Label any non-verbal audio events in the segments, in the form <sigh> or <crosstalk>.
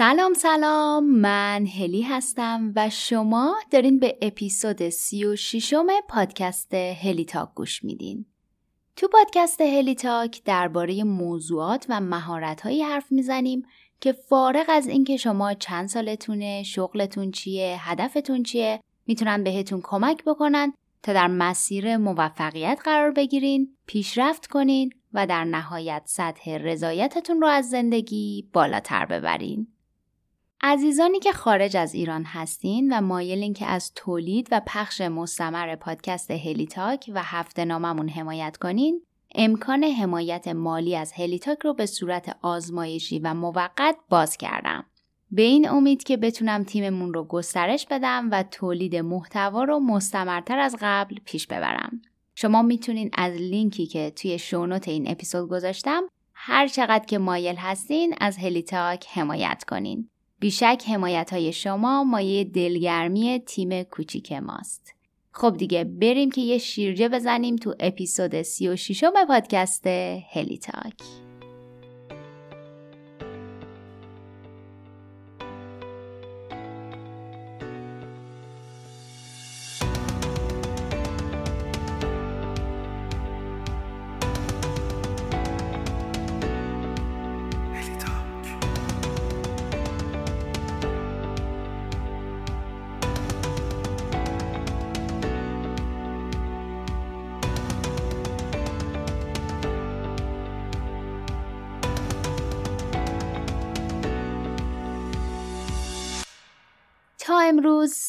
سلام سلام من هلی هستم و شما دارین به اپیزود سی و شیشم پادکست هلی تاک گوش میدین. تو پادکست هلی تاک درباره موضوعات و مهارتهایی حرف می‌زنیم که فارغ از اینکه شما چند سالتونه، شغلتون چیه، هدفتون چیه، می‌تونن بهتون کمک بکنن تا در مسیر موفقیت قرار بگیرین، پیشرفت کنین و در نهایت سطح رضایتتون رو از زندگی بالاتر ببرین. عزیزانی که خارج از ایران هستین و مایلین که از تولید و پخش مستمر پادکست هلیتاک و هفته ناممون حمایت کنین امکان حمایت مالی از هلیتاک رو به صورت آزمایشی و موقت باز کردم. به این امید که بتونم تیممون رو گسترش بدم و تولید محتوا رو مستمرتر از قبل پیش ببرم. شما می‌تونین از لینکی که توی شونوت این اپیزود گذاشتم هر چقدر که مایل هستین از هلیتاک حمایت کنین. بیشک حمایت های شما مایه دلگرمی تیم کوچیک ماست. خب دیگه بریم که یه شیرجه بزنیم تو اپیزود 36 پادکست هلی تاک.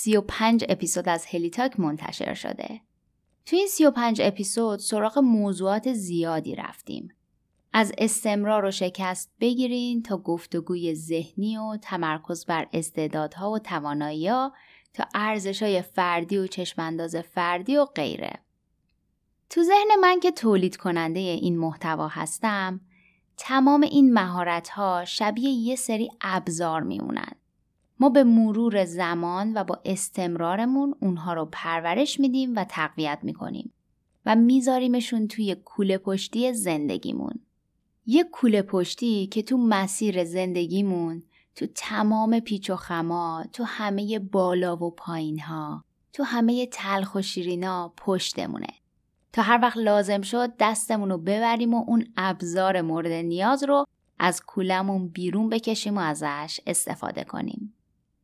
35 اپیزود از هلیتاک منتشر شده. تو این 35 اپیزود سراغ موضوعات زیادی رفتیم. از استمرار و شکست بگیرین تا گفتگوی ذهنی و تمرکز بر استعدادها و توانایی تا ارزش های فردی و چشمانداز فردی و غیره. تو ذهن من که تولید کننده این محتوا هستم تمام این مهارت ها شبیه یه سری ابزار میمونن. ما به مرور زمان و با استمرارمون اونها رو پرورش میدیم و تقویت می‌کنیم و میذاریمشون توی کوله پشتی زندگیمون. یه کوله پشتی که تو مسیر زندگیمون تو تمام پیچ و خما تو همه بالا و پایین ها تو همه تلخ و شیرینا پشتمونه تا هر وقت لازم شد دستمون رو ببریم و اون ابزار مورد نیاز رو از کولمون بیرون بکشیم و ازش استفاده کنیم.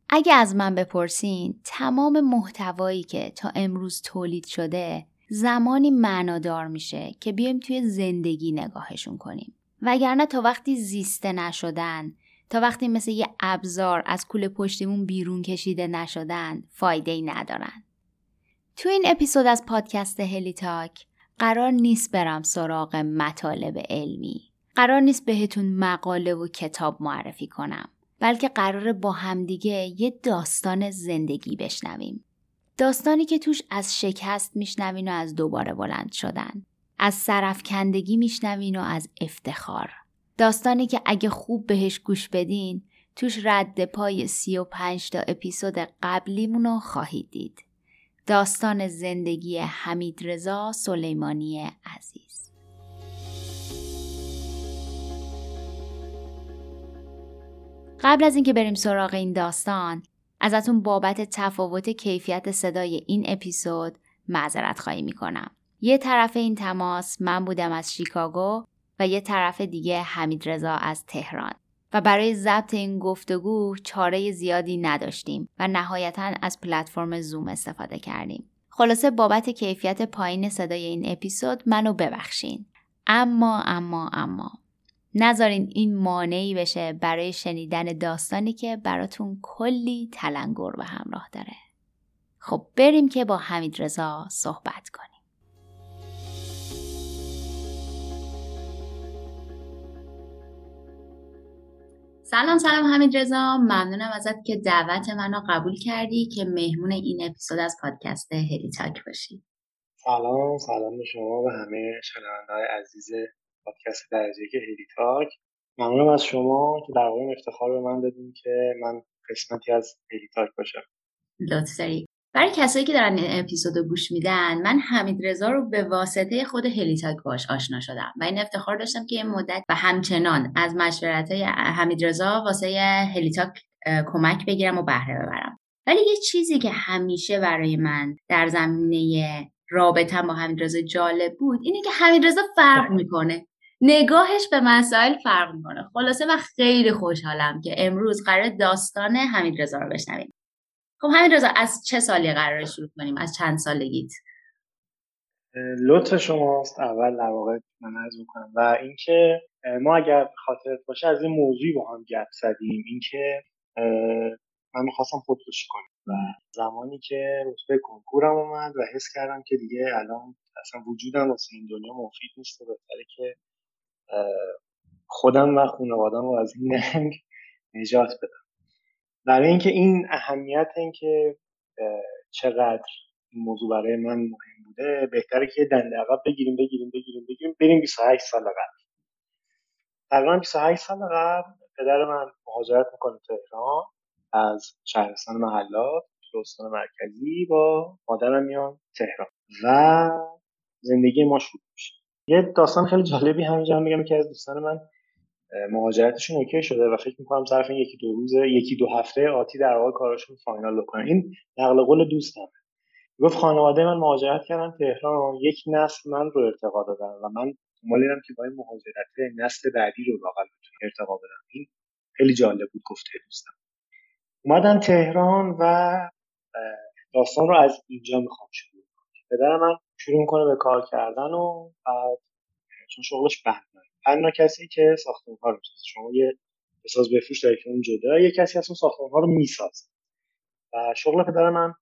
اگه از من بپرسین تمام محتوایی که تا امروز تولید شده زمانی معنادار میشه که بیایم توی زندگی نگاهشون کنیم. وگرنه تا وقتی زیسته نشدن تا وقتی مثل یه ابزار از کول پشتیمون بیرون کشیده نشدن فایده ای ندارن. تو این اپیزود از پادکست هلی تاک قرار نیست برم سراغ مطالب علمی. قرار نیست بهتون مقاله و کتاب معرفی کنم. بلکه قراره با همدیگه یه داستان زندگی بشنویم. داستانی که توش از شکست میشنوین و از دوباره بلند شدن. از سرفکندگی میشنوین و از افتخار. داستانی که اگه خوب بهش گوش بدین توش رد پای سی و پنج تا اپیزود قبلیمونو خواهید دید. داستان زندگی حمید رضا سلیمانی عزیز. قبل از اینکه بریم سراغ این داستان ازتون بابت تفاوت کیفیت صدای این اپیزود معذرت خواهی می‌کنم. یه طرف این تماس من بودم از شیکاگو و یه طرف دیگه حمید رضا از تهران و برای ضبط این گفتگو چاره زیادی نداشتیم و نهایتا از پلتفرم زوم استفاده کردیم. خلاصه بابت کیفیت پایین صدای این اپیزود منو ببخشین. اما اما اما نذارین این مانعی بشه برای شنیدن داستانی که براتون کلی تلنگر به همراه داره. خب بریم که با حمید رضا صحبت کنیم. سلام سلام حمید رضا ممنونم ازت که دعوت منو قبول کردی که مهمون این اپیزود از پادکست هلی تاک باشی سلام سلام به شما و همه شنونده‌های عزیز پادکست درجه یک هیلی تاک. ممنونم از شما که در واقع افتخار به من دادیم که من قسمتی از هیلی تاک باشم. لطف داری برای کسایی که دارن این اپیزود رو گوش میدن من حمید رضا رو به واسطه خود هلیتاک باش آشنا شدم و این افتخار داشتم که این مدت و همچنان از مشورت های حمید رضا واسه هلیتاک کمک بگیرم و بهره ببرم. ولی یه چیزی که همیشه برای من در زمینه رابطه با حمید رضا جالب بود اینه که حمید رضا فرق می‌کنه. نگاهش به مسائل فرق می‌کنه. خلاصه و خیلی خوشحالم که امروز قرار داستان حمید رضا رو بشنویم. خب حمید رضا از چه سالی قرار شروع کنیم؟ از چند سالگیت؟ لطف شماست. اول در واقع من عرض می‌کنم. و اینکه ما اگر خاطرت باشه از این موضوعی با هم گپ زدیم. اینکه من می‌خواستم خودکشی کنم. و زمانی که رتبه کنکورم اومد و حس کردم که دیگه الان اصلا وجودم واسه این دنیا مفید نیست و بهتره که خودم و خانوادم رو از این ننگ نجات بدم. برای اینکه این اهمیت اینکه چقدر این موضوع برای من مهم بوده بهتره که دنده عقب بگیریم بگیریم بگیریم بگیریم بریم 28 سال قبل. تقریبا 28 سال قبل پدر من مهاجرت می‌کنه تهران از شهرستان محلات استان مرکزی با مادرم میان تهران و زندگی ما شروع میشه. یه داستان خیلی جالبی همینجا میگم که از دوستان من مهاجرتشون اوکی شده و فکر می‌کنم ظرف یکی دو روز یکی دو هفته آتی در واقع کارشون فاینال بکنن این نقل قول دوستم. گفت خانواده من مهاجرت کردن تهران. یک نسل من رو ارتقا دادن و من دنبال که با این مهاجرت نسل بعدی رو بتونم ارتقا بدم. این خیلی جالب بود گفته دوستم. اومدن تهران و داستان رو از اینجا می‌خوام شروع کنم. پدر من شروع می‌کنه به کار کردن و بعد چون شغلش بنا بنا کسی که ساختمون ها رو می‌سازه شما یه بساز بفروش داری که اون جدا یه کسی از اون ساختمون ها رو می‌سازه. و شغل پدر من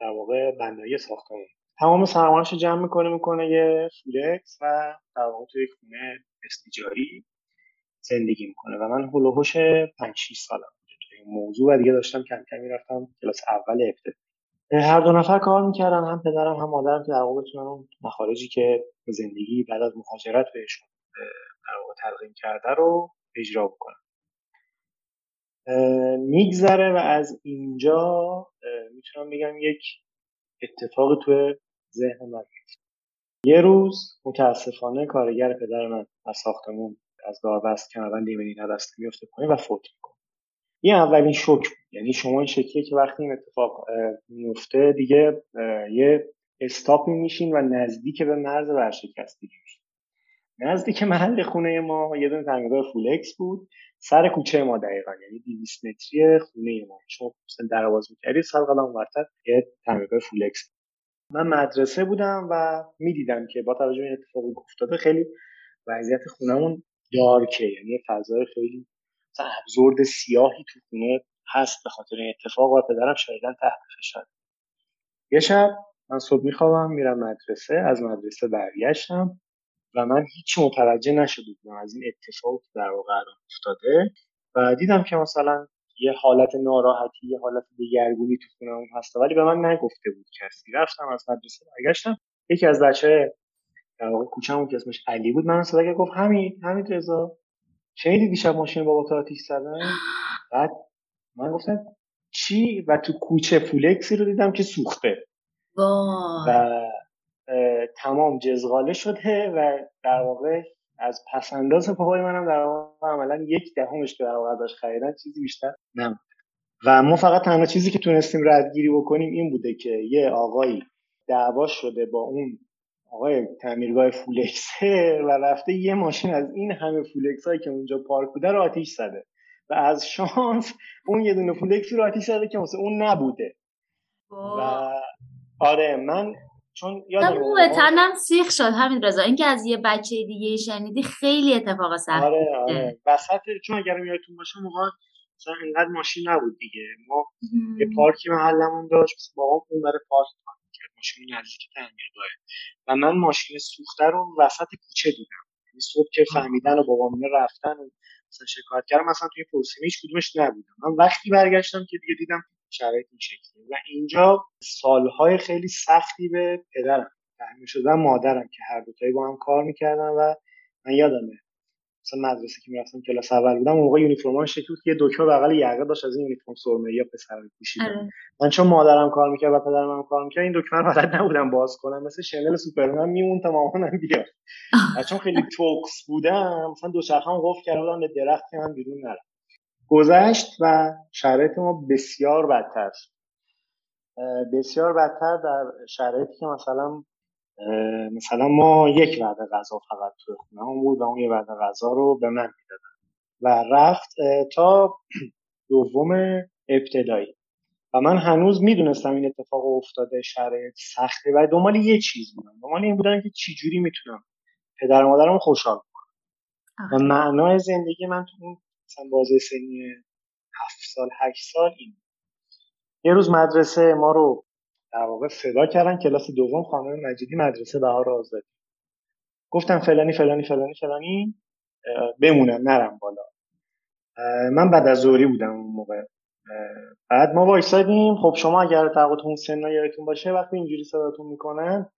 در واقع بنایی ساختمون تمام سرمایه‌اش جمع می‌کنه می‌کنه یه فولکس و در واقع توی خونه استیجاری زندگی می‌کنه. و من هلوهوش 5 6 سالم موضوع و دیگه داشتم کم کم می‌رفتم کلاس اول ابتدایی هر دو نفر کار می‌کردن هم پدرم هم مادرم که در واقع اون مخارجی که زندگی بعد از مهاجرت بهشون در واقع تلقیم کرده رو اجرا بکنن. میگذره و از اینجا می‌تونم بگم یک اتفاق تو ذهن من. یه روز متاسفانه کارگر پدر من از ساختمون از داربست کمربند ایمنی نبسته میفته پایین و فوت می‌کنه. این اولین شوک بود. یعنی شما این شکلیه که وقتی این اتفاق میفته دیگه یه استاپی میشین و نزدیک به مرز ورشکستگی میشین. نزدیک محل خونه ما یه دونه تنگدار فولکس بود سر کوچه ما دقیقا یعنی 200 متری خونه ما. شما مثلا در آواز می‌کردی سر قدم ورتر یه تنگدار فولکس من مدرسه بودم و می‌دیدم که با توجه به این اتفاقی افتاده خیلی وضعیت خونهمون دارکه یعنی فضای خیلی مثلا ابزورد سیاهی تو خونه هست به خاطر این اتفاق و پدرم شایدن تحت فشار یه شب من صبح میخوابم میرم مدرسه از مدرسه برگشتم و من هیچ متوجه نشده بودم از این اتفاق در واقع افتاده و دیدم که مثلا یه حالت ناراحتی یه حالت دگرگونی تو خونه اون هست. ولی به من نگفته بود کسی. رفتم از مدرسه برگشتم. یکی از بچه در واقع کوچه‌مون که اسمش علی بود من صدا گفت همین همین رضا. شنیدی دیشب ماشین بابا تو آتیش زدن. بعد من گفتم چی؟ و تو کوچه فولکسی رو دیدم که سوخته. و تمام جزغاله شده و در واقع از پسنداز پاپای منم در واقع عملا یک دهمش که در واقع ازش خریدن چیزی بیشتر نبود. و ما فقط تنها چیزی که تونستیم ردگیری بکنیم این بوده که یه آقایی دعوا شده با اون آقای تعمیرگاه فولکسه <laughs> و رفته یه ماشین از این همه فولکس هایی که اونجا پارک بوده رو آتیش زده. و از شانس اون یه دونه فولکسی رو آتیش زده که مثلا اون نبوده. و آره من چون یادم اون تنم سیخ شد همین رضا. اینکه از یه بچه دیگه شنیدی خیلی اتفاق سخت آره آره. وسط چون اگر یادتون باشه موقع مثلا اینقدر ماشین نبود دیگه. ما یه پارکی محلمون داشت با اون برای پارک ماشین نزدیک تعمیرگاهه و من ماشین سوخته رو وسط کوچه دیدم. یعنی صبح که فهمیدن و بابا رفتن و مثلا شکایت کردم مثلا توی پرسیمه هیچ کدومش نبودم. من وقتی برگشتم که دیگه دیدم شرایط این شکلی و اینجا سالهای خیلی سختی به پدرم تحمیل شده مادرم که هر دوتایی با هم کار می‌کردن و من یادمه مثلا مدرسه که می‌رفتم کلاس اول بودم اون موقع یونیفرمان شکل بود که یه دکمه بغل یقه داشت از این یونیفرم سرمه یا پسر پوشیدن آره. من چون مادرم کار می‌کرد و پدرم کار می‌کرد این دکمه رو بلد نبودم باز کنم. مثل شنل سوپرمن میمون تا مامانم بیاد <laughs> چون خیلی توکس بودم مثلا دو هم قفل کرده بودم به درخت که من بیرون نرم. گذشت و شرایط ما بسیار بدتر بسیار بدتر در شرایطی که مثلا مثلا ما یک وعده غذا فقط توی خونه بود و اون یه وعده غذا رو به من می‌دادن. و رفت تا <clears throat> دوم ابتدایی. و من هنوز می‌دونستم این اتفاق افتاده شرایط سخته و دنبال یه چیز بودم. دنبال این بودم که چجوری می‌تونم پدر و مادرم خوشحال کنم. و معنای زندگی من تو اون مثلا بازه سنی هفت سال هشت سال این یه روز مدرسه ما رو در واقع صدا کردن کلاس دوم خانم مجیدی مدرسه بهار آزادی. گفتم فلانی فلانی فلانی فلانی بمونم نرم بالا. من بعد از ظهری بودم اون موقع. بعد ما وایسادیم. خب شما اگر تقاطعتون سنا یادتون باشه وقتی اینجوری صداتون می‌کنن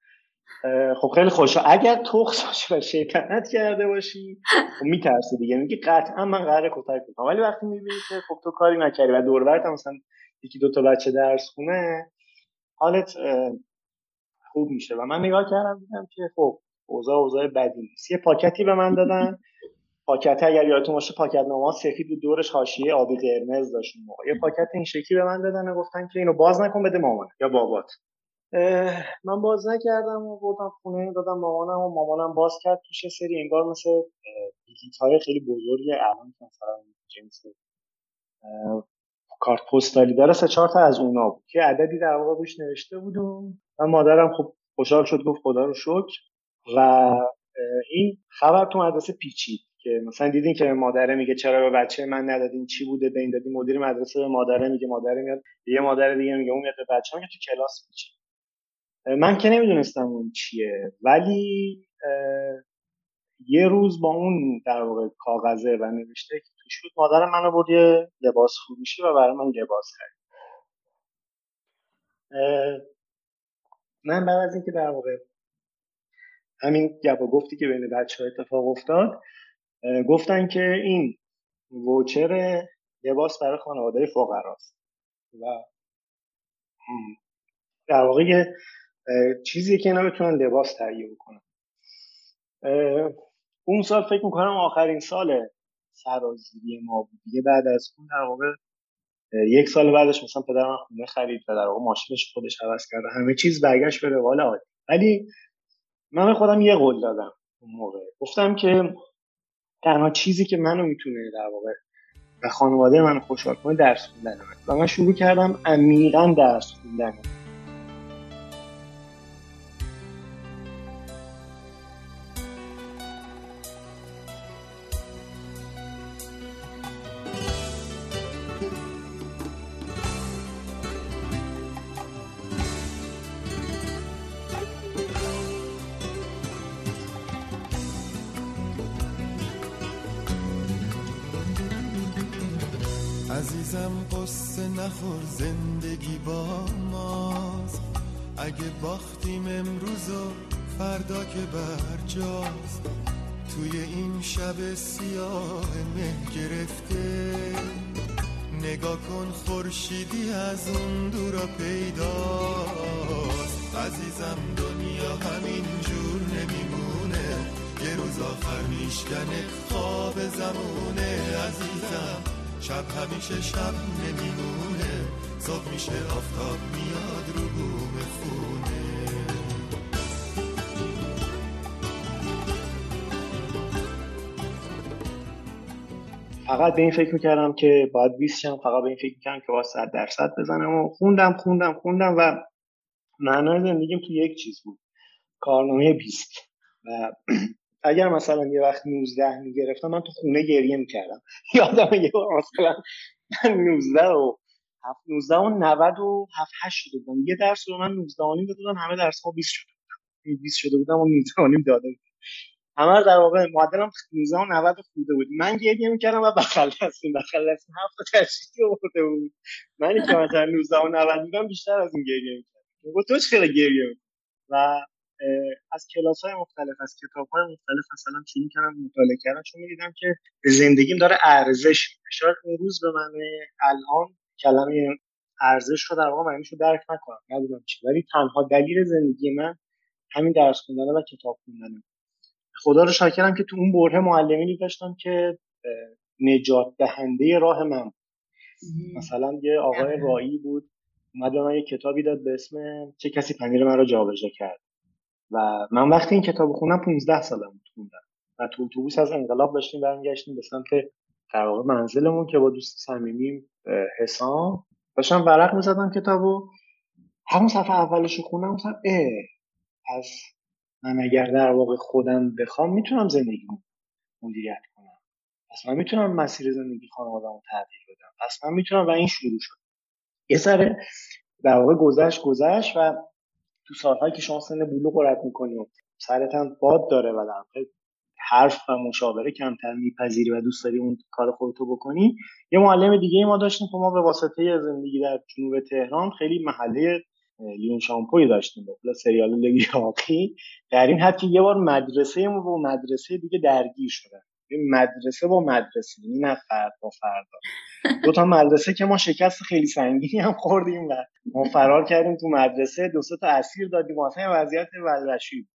خب خیلی خوشا اگر تخص باشی و شیطنت کرده باشی خب میترسی دیگه. میگی قطعا من قراره کتک کنم ولی وقتی می‌بینی که خب تو کاری نکردی و دور هم مثلا یکی دو تا بچه درس خونه حالت خوب میشه. و من نگاه کردم دیدم که خب اوضاع اوضاع بدی نیست. یه پاکتی به من دادن. پاکت اگر یادتون باشه پاکت نما سفید بود. دورش حاشیه آبی قرمز داشت موقع. یه پاکت این شکلی به من دادن و گفتن که اینو باز نکن بده مامان یا بابات. من باز نکردم و بردم خونه دادم مامانم و مامانم باز کرد توش سری انگار مثل های خیلی بزرگی الان مثلا جنس کارت پستالی داره سه چهار تا از اونا بود. که عددی در واقع روش نوشته بودم. و مادرم خب خوشحال شد گفت خدا رو شکر. و این خبر تو مدرسه پیچید که مثلا دیدین که مادره میگه چرا به بچه من ندادین چی بوده به این دادی مدیر مدرسه به مادره میگه مادره میاد یه مادر دیگه میگه اون میاد به بچه میگه تو کلاس پیچید. من که نمی‌دونستم اون چیه. ولی یه روز با اون در واقع کاغذه و نوشته بود مادر منو برد یه لباس فروشی و برای من لباس خرید. من بعد از اینکه در واقع همین گپ گفتی که بین بچه ها اتفاق افتاد گفتن که این ووچر لباس برای خانواده فقراست. و در واقع چیزی که اینا بتونن لباس تهیه بکنن. اون سال فکر می‌کنم آخرین سال سرازیری ما بود. دیگه بعد از اون در واقع یک سال بعدش مثلا پدرم خونه خرید و در واقع ماشینش خودش عوض کرد همه چیز برگشت به روال عادی ولی من خودم یه قول دادم اون موقع. گفتم که تنها چیزی که منو می‌تونه در واقع و خانواده من خوشحال کنه درس خوندنه. و من شروع کردم عمیقا درس خوندن زندگی با ماست. اگه باختیم امروز و فردا که برجاست. توی این شب سیاه مه گرفته. نگاه کن خورشیدی از اون دورا پیداست. عزیزم دنیا همین جور نمیمونه. یه روز آخر میشکنه خواب زمونه. عزیزم شب همیشه شب نمیمونه. صبح میشه آفتاب میاد رو بوم خونه. فقط به این فکر می‌کردم که باید 20 شم فقط به این فکر می‌کردم که باید 100 درصد بزنم. و خوندم خوندم خوندم و معنای زندگیم تو یک چیز بود کارنامه 20 و <clears throat> اگر مثلا یه وقت 19 می‌گرفتم من تو خونه گریه می‌کردم. <laughs> یادم یه مثلا من 19 و 19 و 90 و 7 8 شده بودم. یه درس رو من 19 و نیم دادم همه درس ها 20 شده بودم 20 شده بودم و 19 و نیم داده بودم. همه در واقع معدلم 19 و 90 خوده بود. من گریه می‌کردم و بخل دستیم بخل دستیم هفت تا تشریحی آورده بود. من که مثلا 19 و 90 بودم بیشتر از این گریه می‌کردم. گفت تو خیلی گریه و از کلاس های مختلف از کتاب های مختلف مثلا شروع کردم مطالعه کردم چون می‌دیدم که به زندگیم داره ارزش شاید اون روز به من الان کلمه ارزش رو در واقع معنیش رو درک نکنم ندونم چی. ولی تنها دلیل زندگی من همین درس خوندنه و کتاب خوندنه خدا رو شاکرم که تو اون بره معلمینی داشتم که نجات دهنده راه من مثلا یه آقای رایی بود اومد به من یه کتابی داد به اسم چه کسی پنیر من رو جابجا کرد. و من وقتی این کتاب خوندم 15 سالم بود خوندم و تو اتوبوس از انقلاب داشتیم برمیگشتیم به سمت در واقع منزلمون که با دوست صمیمیم حسام. داشتم ورق می‌زدم کتابو. همون صفحه اولش خوندم مثلا اه پس من اگر در واقع خودم بخوام می‌تونم زندگی مدیریت کنم. پس من می‌تونم مسیر زندگی خانواده‌مو تغییر بدم. پس من می‌تونم و این شروع شد. یه سر در واقع گذشت گذشت و تو سالهایی که شما سن بلوغ رد می‌کنی سرت هم باد داره و در حرف و مشاوره کمتر میپذیری و دوست داری اون کار خودتو بکنی. یه معلم دیگه ای ما داشتیم که ما به واسطه زندگی در جنوب تهران خیلی محله لیون شامپوی داشتیم. به سریال لیاقی در این حد که یه بار مدرسه ما با مدرسه دیگه درگیر شدن. مدرسه با مدرسه یعنی نه فرد با فردا. دو تا مدرسه که ما شکست خیلی سنگینی هم خوردیم و ما فرار کردیم تو مدرسه. دو تا اسیر دادیم. واسه وضعیت ولرشی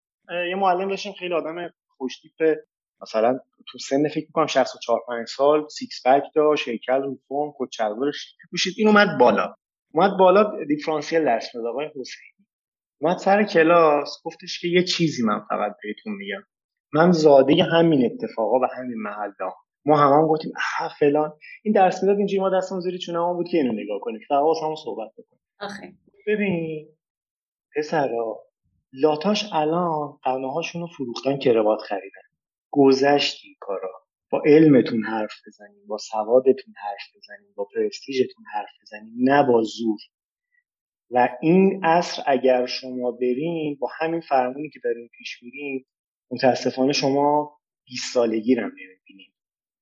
یه معلم داشتیم خیلی آدم خوشتیپ مثلا تو سن فکر می‌کنم 64 5 سال six pack داشت هیکل رو فرم کت شلوارش پوشید این اومد بالا. اومد بالا دیفرانسیل درس می‌داد آقای حسینی. اومد سر کلاس گفتش که یه چیزی من فقط بهتون میگم. من زاده همین اتفاقا و همین محل ما هم هم گفتیم اه فلان. این درس می‌داد اینجوری ما دستمون زیر چونه بود که اینو نگاه کنیم. فقط همون صحبت بکنیم. آخه. ببین پسرا لاتاش الان قناه هاشون رو فروختن کروات خریدن. گذشت این کارا. با علمتون حرف بزنیم با سوادتون حرف بزنیم با پرستیژتون حرف بزنیم نه با زور. و این عصر اگر شما برین با همین فرمونی که داریم پیش میریم متاسفانه شما 20 سالگی رو نمی‌بینید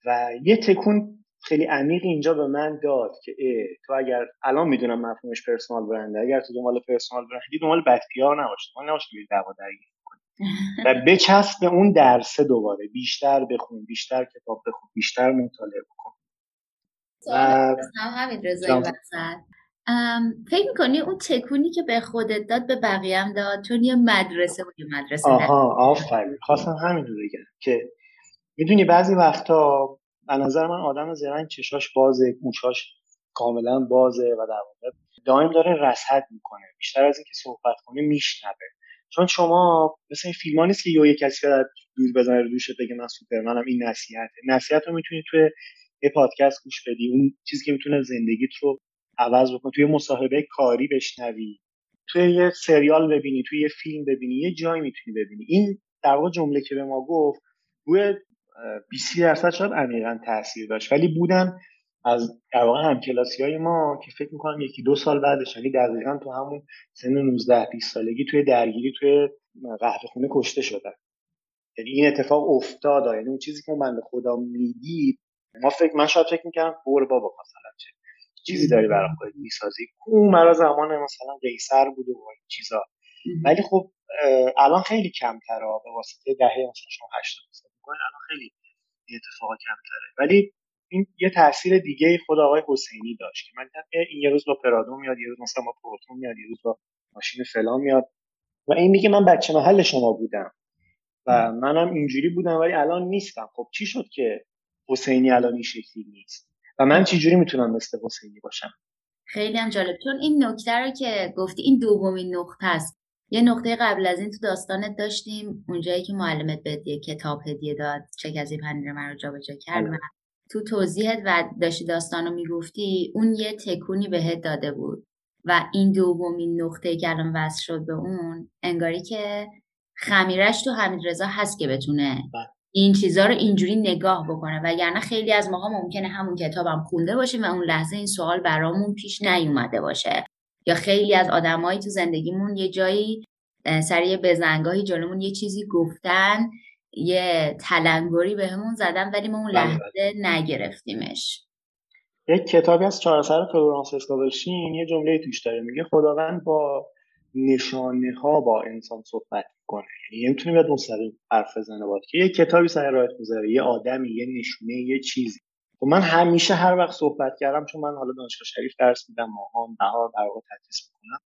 و یه تکون خیلی عمیق اینجا به من داد که اه تو اگر الان می‌دونم مفهومش پرسونال برنده اگر تو دنبال پرسونال برندی دنبال بد پیار نباشه دنبال نباشه که دعوا درگیر و <laughs> بچسب به اون درسه دوباره. بیشتر بخون بیشتر کتاب بخون بیشتر مطالعه بکن. و همین رضایی فکر می‌کنی اون تکونی که به خودت داد به بقیه هم داد؟ چون یه مدرسه بود یه مدرسه آها آفرین. خواستم همین رو بگم که می‌دونی بعضی وقتا به نظر من آدم زرنگ چشاش بازه گوشاش کاملا بازه و در واقع دائم داره رصد می‌کنه. بیشتر از اینکه صحبت کنه میشنوه. چون شما مثل این فیلم نیست که یه کسی رو دور بزنه رو دوشت بگه من سوپرمنم این نصیحته. نصیحت رو می‌تونی توی یه پادکست گوش بدی. اون چیزی که می‌تونه زندگیت رو عوض بکنی توی مصاحبه کاری بشنوی. توی یه سریال ببینی توی یه فیلم ببینی یه جایی می‌تونی ببینی. این در واقع جمله که به ما گفت روی 20 درصد شاید عمیقا تاثیر داشت. ولی بودن از در واقع همکلاسی های ما که فکر می‌کنم یکی دو سال بعدش یعنی دقیقا تو همون سن 19 20 سالگی توی درگیری توی قهوه خونه کشته شدن. یعنی این اتفاق افتاد. یعنی اون چیزی که من به خدا می‌دید ما فکر من شاید فکر می‌کردم بور بابا مثلا چه چیزی داری برای خودت می‌سازی. اون مرا زمان مثلا قیصر بود و این چیزا. ولی خب الان خیلی کمتره به واسطه دهه مثلا 80 الان خیلی اتفاقا کمتره. ولی این یه تاثیر دیگه خود آقای حسینی داشت که من این یه روز با پرادو میاد یه روز مثلا با پروتون میاد یه روز با ماشین فلان میاد. و این میگه من بچه محل شما بودم و منم اینجوری بودم ولی الان نیستم. خب چی شد که حسینی الان این شکلی نیست؟ و من چی جوری می‌تونم مثل حسینی باشم؟ خیلی هم جالب. چون این نکته رو که گفتی این دومین نقطه است. یه نقطه قبل از این تو داستانت داشتیم اونجایی که معلمت بهت یه کتاب هدیه داد چه کسی پنیر من رو جابجا کرد بله. تو توضیحت و داشتی داستان رو می‌گفتی اون یه تکونی بهت داده بود و این دومین نقطه که الان وصل شد به اون انگاری که خمیرش تو حمید رضا هست که بتونه بله. این چیزها رو اینجوری نگاه بکنه وگرنه خیلی از ماها ممکنه همون کتابم خونده باشیم و اون لحظه این سوال برامون پیش نیومده باشه یا خیلی از آدمایی تو زندگیمون یه جایی سریع بزنگاهی جلومون یه چیزی گفتن یه تلنگری بهمون زدن ولی ما اون بله، لحظه بله. نگرفتیمش. یک کتابی از چهار سر فلورانس اسکابلشین یه جمله توش داره میگه خداوند با نشانه ها با انسان صحبت کنه یعنی نمی‌تونی بیاد مستقیم حرف بزنه که یه کتابی سر راهت می‌ذاره یه آدمی یه نشونه یه چیزی. و خب من همیشه هر وقت صحبت کردم چون من حالا دانشگاه شریف درس میدم ماهان بهار در واقع تدریس می‌کنم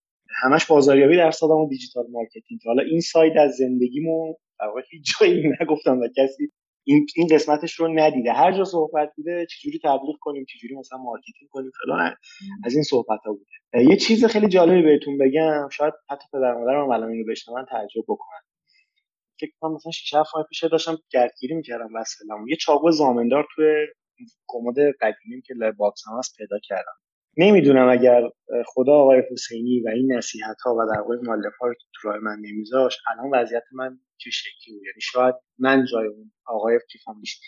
همش بازاریابی درس دادم و digital marketing. حالا این side از زندگیمو در واقع هیچ جایی نگفتم و کسی این این قسمتش رو ندیده. هر جا صحبت بوده چجوری تبلیغ کنیم چجوری مثلا marketing کنیم فلان. از این صحبت ها بوده یه چیز خیلی جالبی بهتون بگم شاید حتی پدر مادرم الان اینو بشنون تعجب بکنن. فکر کنم مثلا 6 7 ماه پیش داشتم گردگیری می‌کردم وسایلم یه چاقو ضامن‌دار توی کمد قدیمیم که لای box هم هست پیدا کردم. نمی‌دونم اگر خدا آقای حسینی و این نصیحت ها و در واقع مؤلفه ها رو تو راه من نمیذاشت الان وضعیت من چه شکلی بود. یعنی شاید من جای اون آقای که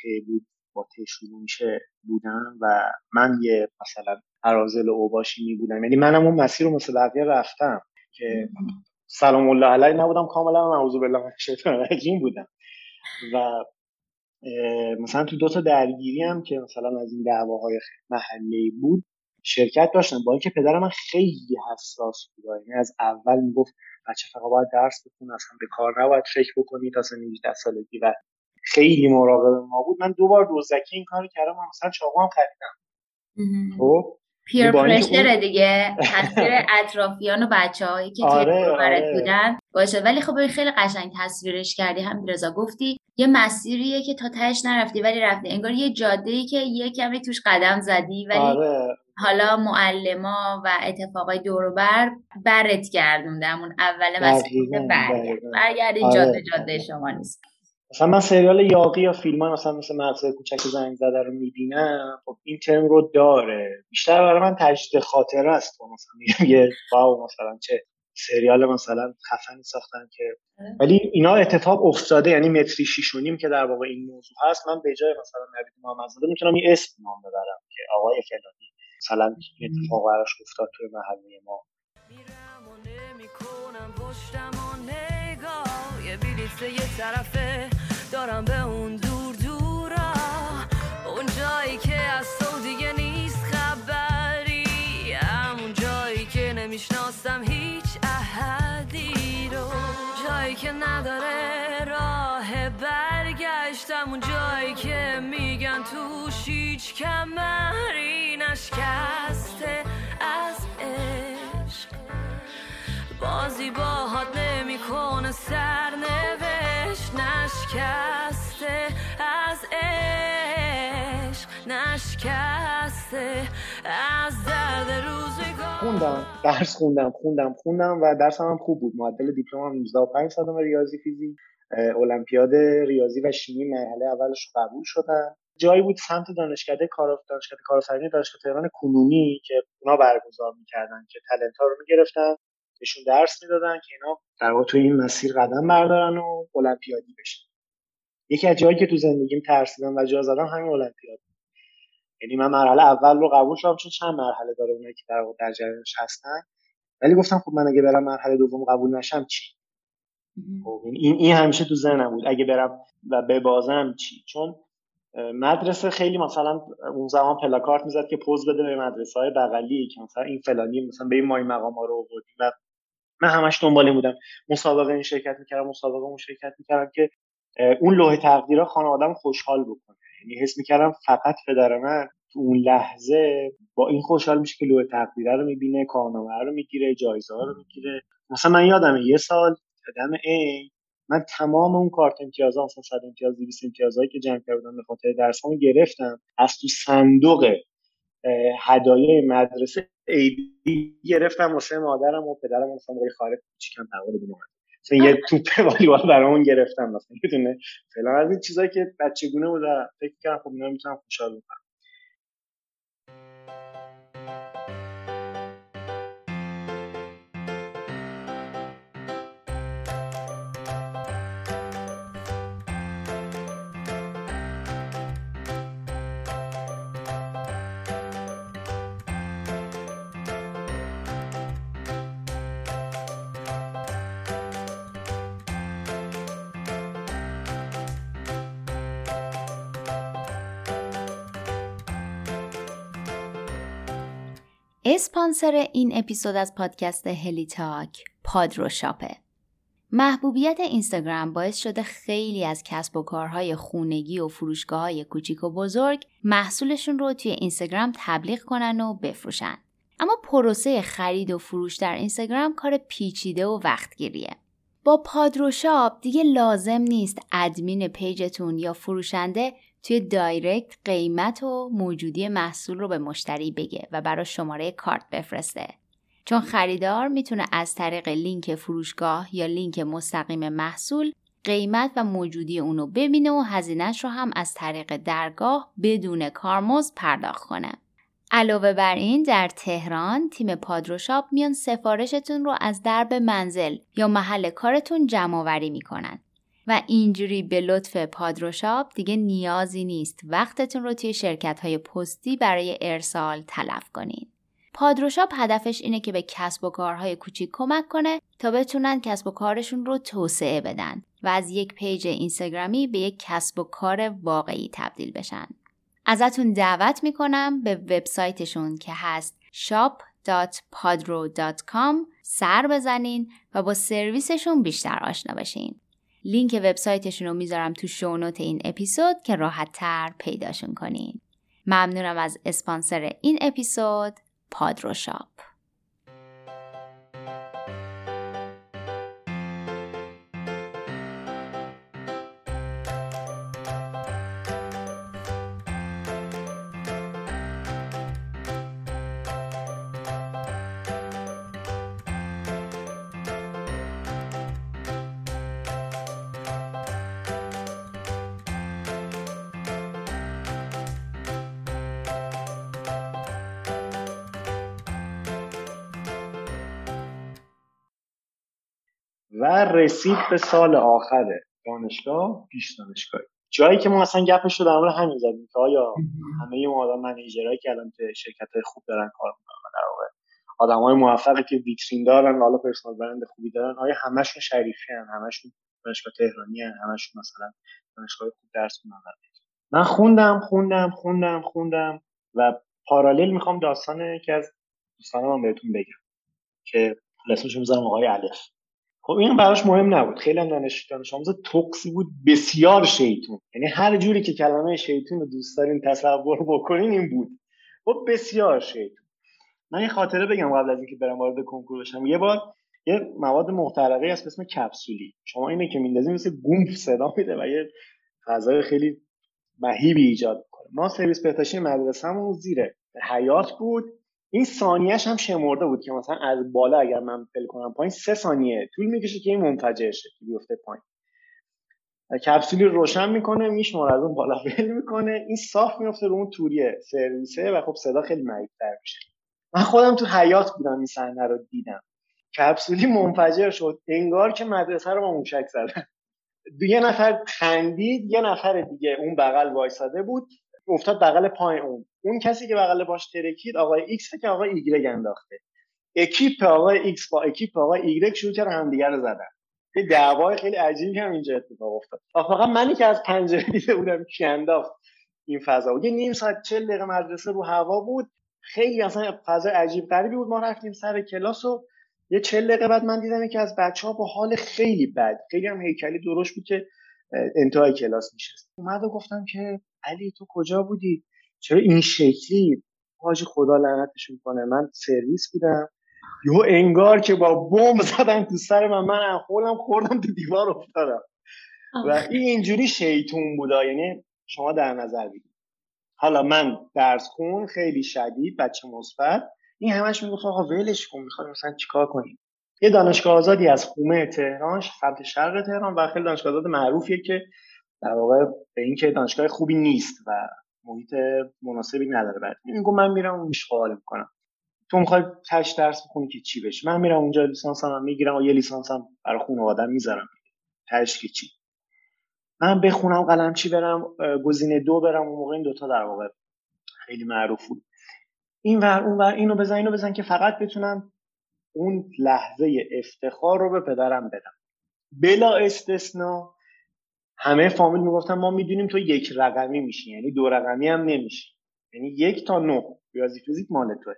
ته بود با ته میشه بودم و من یه مثلا ارازل اوباشی می بودم یعنی منم اون مسیر رو مثل بقیه رفتم که سلام الله علیه نبودم کاملا معوذ بالله من شیطان رجیم بودم. و مثلا تو دو تا درگیری هم که مثلا از این دعواهای محلی بود شرکت داشتم. با اینکه پدر من خیلی حساس بود. یعنی از اول می‌گفت بچه فقط باید درس بخونه اصلا به کار نباید فکر بکنی تا سن 18 سالگی. و خیلی مراقب ما بود. من دو بار دوزکی این کار کردم و مثلا چاقو هم خریدم. خب؟ پیر پرشر دیگه. <laughs> تاثیر اطرافیان و بچه هایی که آره، آره. بودن باشه ولی خب خیلی قشنگ تصویرش کردی. هم رضا گفتی یه مسیریه که تا تهش نرفتی ولی رفتی. انگار یه جاده ای که یه کمی توش قدم زدی ولی آره. حالا معلما و اتفاقای دوروبر برت گردوندم اون اول مسیر برگرد. جاده آره. جاده شما نیست. مثلا من سریال یاقی یا فیلم ها مثلا مثل مغزه کوچک زنگ زده رو می‌بینم خب این ترم رو داره. بیشتر برای من تجدید خاطره است مثلا یه واو مثلا چه سریال مثلا خفنی ساختن که آره. ولی اینا اتفاق افتاده یعنی متری شیش که در واقع این موضوع هست. من به جای مثلا نوید محمدزاده می‌تونم یه اسم نام ببرم که آقای فلانی مثلا این اتفاق براش افتاد توی محله ما. یه طرفه دارم به اون دور دورا. اون جایی که از تو دیگه نیست خبری. همون جایی که نمی‌شناسم هیچ احدی رو. جایی که نداره راه برگشتم. اون جایی که میگن توش هیچ کمری. نشکسته از بازی باهات نمی‌کنه. سرنوشت نشکسته از عشق نشکسته از درد روزگار. خوندم درس خوندم خوندم خوندم و درسم هم خوب بود. معدل دیپلمم 195 صدم ریاضی فیزیک المپیاد ریاضی و شیمی مرحله اولش قبول شدن جایی بود سمت دانشکده کار دانشکده کارآفرینی دانشگاه تهران کنونی که اونا برگزار می‌کردن که تلنت ها رو می‌گرفتن. بهشون درس می‌دادن که اینا در واقع توی این مسیر قدم بردارن و المپیادی بشن یکی از جایی که تو زندگیم ترسیدم و جا زدم همین المپیاد. یعنی من مرحله اول رو قبول شدم چون چند مرحله داره اونایی که در واقع در جریانش هستن. ولی گفتم خب من اگه برم مرحله دوم قبول نشم چی؟ خب این این همیشه تو ذهنم بود. اگه برم و ببازم چی؟ چون مدرسه خیلی مثلا اون زمان پلاکارت می‌زد که پوز بده به مدرسه های بغلی که مثلا این فلانی مثلا به این مای مقام ها رو آوردیم و من همش دنبال بودم. مسابقه این شرکت می‌کردم مسابقه اون شرکت می‌کردم که اون لوح تقدیرها خانوادم خوشحال بکنه. یعنی حس می‌کردم فقط پدر من اون لحظه با این خوشحال میشه که لوح تقدیره رو می‌بینه کارنامه رو می‌گیره جایزه ها رو می‌گیره. مثلا من یادمه یه سال دم ای من تمام اون کارت امتیازها مثلا 100 امتیاز 200 امتیازهایی که جمع کرده بودم به خاطر درسامو گرفتم از تو صندوق هدایای مدرسه ایدی گرفتم واسه مادرم و پدرم مثلا موقع خارج چیکم تقول بدون مثلا یه توپ والیبال برامون گرفتم مثلا می‌دونه فعلا از این چیزایی که بچگونه بود فکر کردم خب اینا می‌تونم خوشحال بکنم. اسپانسر این اپیزود از پادکست هلی تاک پادروشاپه. محبوبیت اینستاگرام باعث شده خیلی از کسب و کارهای خونگی و فروشگاه های کوچیک و بزرگ محصولشون رو توی اینستاگرام تبلیغ کنن و بفروشن. اما پروسه خرید و فروش در اینستاگرام کار پیچیده و وقتگیریه. با پادروشاپ دیگه لازم نیست admin page تون یا فروشنده توی direct قیمت و موجودی محصول رو به مشتری بگه و برای شماره کارت بفرسته. چون خریدار می‌تونه از طریق لینک فروشگاه یا لینک مستقیم محصول قیمت و موجودی اونو ببینه و هزینهش رو هم از طریق درگاه بدون کارمز پرداخت کنه. علاوه بر این در تهران تیم پادروشاپ میان سفارشتون رو از درب منزل یا محل کارتون جمع آوری می‌کنن و اینجوری به لطف پادروشاپ دیگه نیازی نیست وقتتون رو توی شرکت های پستی برای ارسال تلف کنین. پادروشاپ هدفش اینه که به کسب و کارهای کوچیک کمک کنه تا بتونن کسب و کارشون رو توسعه بدن و از یک page اینستاگرامی به یک کسب و کار واقعی تبدیل بشن. ازتون دعوت می‌کنم به وبسایتشون که هست shop.padro.com سر بزنین و با سرویسشون بیشتر آشنا بشین. لینک وبسایتشون رو می‌ذارم تو show note این اپیزود که راحت تر پیداشون کنین. ممنونم از اسپانسر این اپیزود پادروشاپ. و رسید به سال آخر دانشگاه پیش دانشگاهی. جایی که ما اصلا گپش رو در مورد همین زدیم که آیا همه اون آدم منیجرایی که الان تو شرکت های خوب دارن کار می‌کنن در واقع آدم های موفقی که ویترین دارن حالا پرسونال برند خوبی دارن آیا همشون شریفی هن همشون دانشگاه تهرانی هن همشون مثلا دانشگاه خوب درس می‌خونن من خوندم خوندم خوندم خوندم و پارالل می‌خوام داستان که از دوستانم بهتون بگم که اسمش می‌ذارم آقای الف. خب این براش مهم نبود. خیلی دانش دانش آموز توکسی بود بسیار شیطون. یعنی هر جوری که کلمه شیطون رو دوست دارین تصور بکنین این بود. خب بسیار شیطون. من یه خاطره بگم قبل از اینکه برم وارد کنکور بشم. یه بار یه مواد محترقه هست به اسم کپسولی. شما اینه که میندازین مثل گومف صدا میده و یه فضای خیلی مهیبی ایجاد می‌کنه. ما سرویس بهداشتی مدرسه‌مون زیر حیات بود. این ثانیهش هم شمرده بود که مثلا از بالا اگر من فل کنم پایین سه ثانیه طول می‌کشه که این منفجر شه که بیفته پایین. کپسولی روشن می‌کنه میشمار از اون بالا فل می‌کنه. این صاف میفته رو اون توریه سرویسه و خب صدا خیلی مهیب‌تر میشه. من خودم تو حیات بودم این صحنه رو دیدم. کپسولی منفجر شد. انگار که مدرسه رو با موشک زدن. یه نفر خندید یه نفر دیگه اون بغل وایساده بود. افتاد بغل پای اون. اون کسی که بغل پاش ترکید آقای ایکس که آقای ایگرگ انداخته. اکیپ آقای ایکس با اکیپ آقای ایگرگ شروع کردن همدیگه رو زدن. یه دعوای خیلی عجیبی هم اینجا اتفاق افتاد. فقط منی که از پنجره دیده بودم کی انداخت این فضا یه نیم ساعت چل دقیقه مدرسه رو هوا بود. خیلی اصلا فضا عجیب غریبی بود. ما رفتیم سر کلاس و یه چل دقیقه بعد من دیدم که از بچه ها با حال خیلی بد. خیلی هم هیکلی درشت بود که انتهای کلاس میشست. اومد و گفتم که علی تو کجا بودی؟ چرا این شکلی حاجی خدا لعنتش می‌کنه؟ من سرویس بودم. یهو انگار که با بمب زدن تو سر من من خودم خوردم تو دیوار افتادم. و این اینجوری شیطون بودا. یعنی شما در نظر بگیرید. حالا من درس خون خیلی شدید بچه مثبت. این همش می‌گفت آقا ولش کن می‌خواد مثلا چیکار کنیم یه دانشگاه آزادی از خومه تهران سمت شرق تهران و خیلی دانشگاه آزاد معروفیه که در واقع به اینکه دانشگاه خوبی نیست و محیط مناسبی نداره بعد میگم من میرم اون اشغال می‌کنم. تو می‌خوای تش درس بخونی که چی بشه؟ من میرم اونجا لیسانس هم می‌گیرم و یه لیسانس هم برای خانواده می‌ذارم. تش که چی؟ من بخونم قلم چی برم؟ گزینه دو برم. اون موقع این دوتا در واقع خیلی معروف بود. این ور اون ور اینو بزن اینو بزن که فقط بتونم اون لحظه افتخار رو به پدرم بدم. بلا استثنا همه فامیل می‌گفتن ما می‌دونیم تو یک رقمی میشی یعنی دو رقمی هم نمیشی. یعنی یک تا نه. ریاضی فیزیک مال توئه.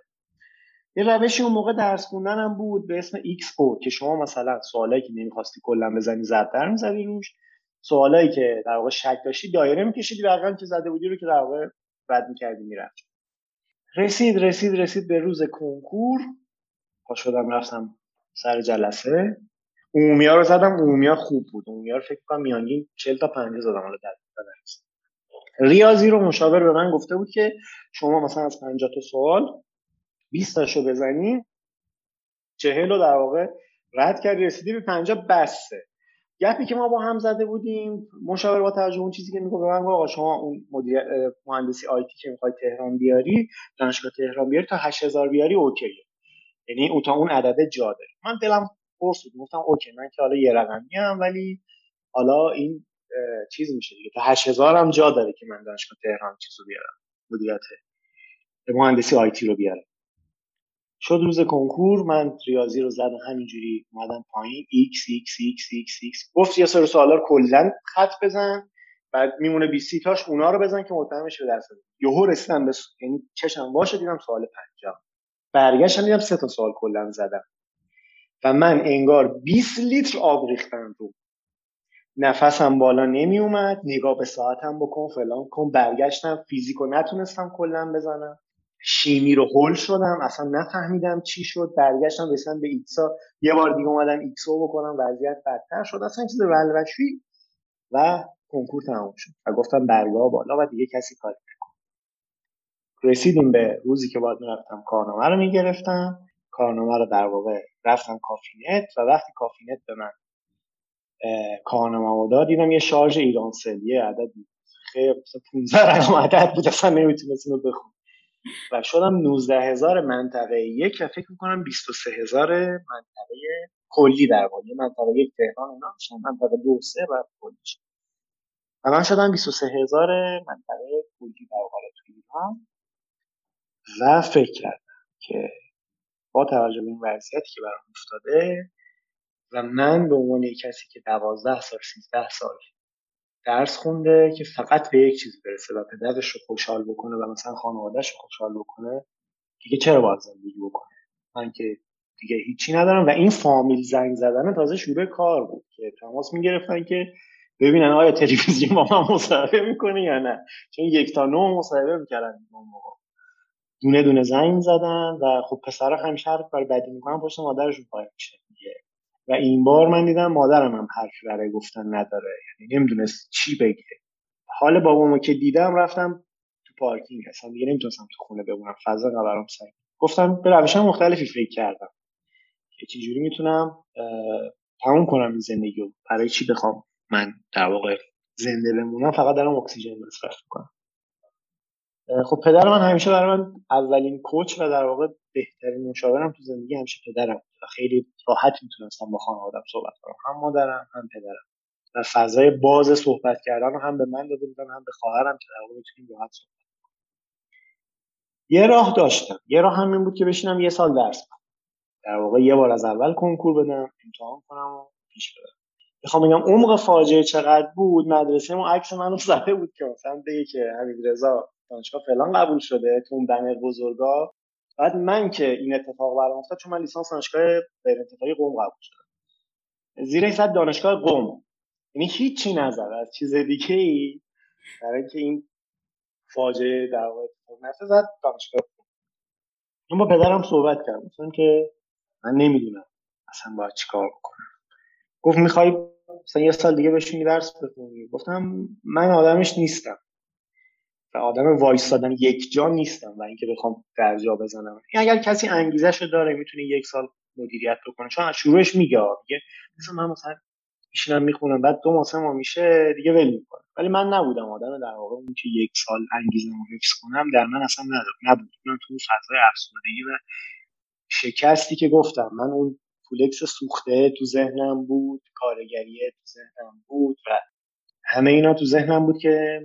یه روشی اون موقع درس خوندنم بود به اسم XO که شما مثلا سوالایی که نمی‌خواستی کلا بزنی ضربدر می‌زدی روش. سوالایی که در واقع شک داشتی دایره میکشیدی رقم که زده بودی رو که در واقع رد می‌کردی می‌رفت. رسید رسید رسید به روز کنکور. پا شدم رفتم سر جلسه. عمومی رو زدم عمومی خوب بود. عمومی رو فکر کنم میانگین 40 تا 50 زدم حالا در ریاضی رو مشاور به من گفته بود که شما مثلا از 50 تا سوال 20 تاشو بزنی 40 رو در واقع رد کردی رسیدی به 50 بسته گپی که ما با هم زده بودیم مشاور با توجه اون چیزی که میگه به من آقا شما اون مدیر مهندسی آیتی که می‌خوای تهران بیاری دانشگاه تهران بیاری تا 8000 بیاری اوکیه. یعنی اون تا اون عدد جا داره. من دلم پرس بود. گفتم اوکی من که حالا یه رقمی هم ولی حالا این چیز میشه دیگه. تا 8000 هم جا داره که من دانشگاه تهران چیزو بیارم مدیریت مهندسی آیتی رو بیارم. شد روز کنکور من ریاضی رو زدم همینجوری اومدم پایین. x x x x x گفت یه سر سوالا رو کلا خط بزن بعد میمونه 20 تاش اونا رو بزن که مطمئن بشی به درس یهو رسیدم به یعنی چشم واشه دیدم سوال 50 برگشتم دیدم سه تا سوال کلا زدم. و من انگار 20 لیتر آب ریختن روم. نفسم بالا نمی اومد نگاه به ساعتم بکن فلان کن. برگشتم فیزیکو نتونستم کلا بزنم. شیمی رو هول شدم. اصلا نفهمیدم چی شد. برگشتم رسیدم به ایکسا. یه بار دیگه اومدم ایکسو بکنم. وضعیت بدتر شد. اصلا چیز ولوشی و کنکور تمام شد. و گفتم برگه ها بالا و دیگه کسی کاری نکن. رسیدیم به روزی که باید می‌رفتم کارنامه رو می‌گرفتم. کارنامه رو در واقع رفتم کافینت و وقتی کافینت به من کارنامه داد دیدم یه شارژ ایرانسل یه عددی خیلی 15 رقم عدد بود اصلا نمی‌تونستم رو بخون و شدم 19 هزار منطقه یک و فکر می‌کنم 23 هزار منطقه کلی در واقع. منطقه یک تهران اینا میشن منطقه دو سه و کلی و من شدم 23 هزار منطقه کلی در واقع توی ایران. و فکر کردم که با توجه به این وضعیتی که برام افتاده و من به عنوان کسی که دوازده سال سیزده سال درس خونده که فقط به یک چیز برسه و پدرش رو خوشحال بکنه و مثلا خانوادهش رو خوشحال بکنه دیگه چرا باید زندگی بکنه؟ من که دیگه هیچی ندارم و این فامیل زنگ زدن تازه شروع کار بود که تماس می‌گرفتن که ببینن آیا تلویزیون با من مصاحبه می‌کنه یا نه. چون یک تا نه مصاحبه می‌کردن اون موقع دونه دونه زنگ زدن و خب پسرا همیشه حرف برای بدی می‌کنن پشت مادرشون پای میشه و این بار من دیدم مادرم هم حرفی برای گفتن نداره. یعنی نمی‌دونست چی بگه. حال بابامو که دیدم رفتم تو پارکینگ. اصلا دیگه نمی‌تونستم تو خونه بمونم. فضا قبرم سعی گفتم به روش مختلفی فکر کردم. که چجوری می‌تونم تموم کنم این زندگی رو برای چی بخوام من در واقع زنده بمونم؟ فقط دارم اکسیژن مصرف می‌کنم. خب پدر من همیشه برای من اولین کوچ و در واقع بهترین مشاورم تو زندگی همیشه پدرم و خیلی راحت می‌تونستم با خانوادم صحبت کنم. هم مادرم هم پدرم. و فضای باز صحبت کردن هم به من داده بودن هم به خواهرم که در واقع بتونیم راحت صحبت کنیم. یه راه داشتم. یه راه هم این بود که بشینم یه سال درس کنم در واقع یه بار از اول کنکور بدم امتحان کنم و پیش برم. می‌خوام بگم عمق فاجعه چقدر بود مدرسه ما عکس منو زده بود که مثلا بگه که حمید رضا دانشگاه فلان قبول شده تو اون بنر بزرگا. بعد من که این اتفاق برام افتاد چون من لیسانس دانشگاه غیر انتفاعی قم قبول شدم. زیر این دانشگاه قم یعنی هیچی نظر از چیز دیگه ای برای اینکه این فاجعه در واقع اتفاق زد دانشگاه قم با پدرم صحبت کردم. مثلا که من نمی‌دونم اصلا باید چیکار بکنم گفت می‌خوای مثلا یه سال دیگه بشینی درس بخونی. گفتم من آدمش نیستم. و آدم وایستادن یک جا نیستم و اینکه بخوام در جا بزنم. اگر کسی انگیزه شو داره می‌تونه یک سال مدیریت بکنه. چون از شروعش میگه میگه مثلا من مثلا میشینم می‌خونم بعد دو ماه ما میشه دیگه ول می‌کنه ولی من نبودم آدم در واقع اون که یک سال انگیزه رو حفظ کنم در من اصلا نبود. من تو فضای افسردگی و شکستی که گفتم من اون پولکس سوخته تو ذهنم بود کارگری تو ذهنم بود و همه اینا تو ذهنم بود که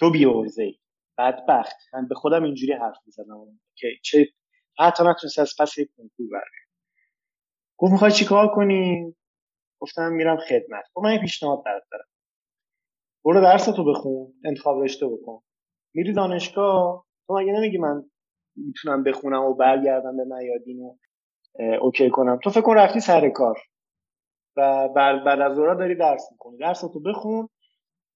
تو بیورزه ای بدبخت. من به خودم اینجوری حرف می‌زدم. که چه حتی نتونست از پس یک کنکور برگرد گفت می‌خوای چیکار کنی؟ گفتم میرم خدمت. گفت من یه پیشنهاد برات دارم. برو درس تو بخون انتخاب رشته بکن. میری دانشگاه تو مگه نمیگی من می‌تونم بخونم و برگردم به میادین و اوکی کنم؟ تو فکر کن رفتی سر کار. و بعد از ظهر داری درس می‌کنی درس تو بخون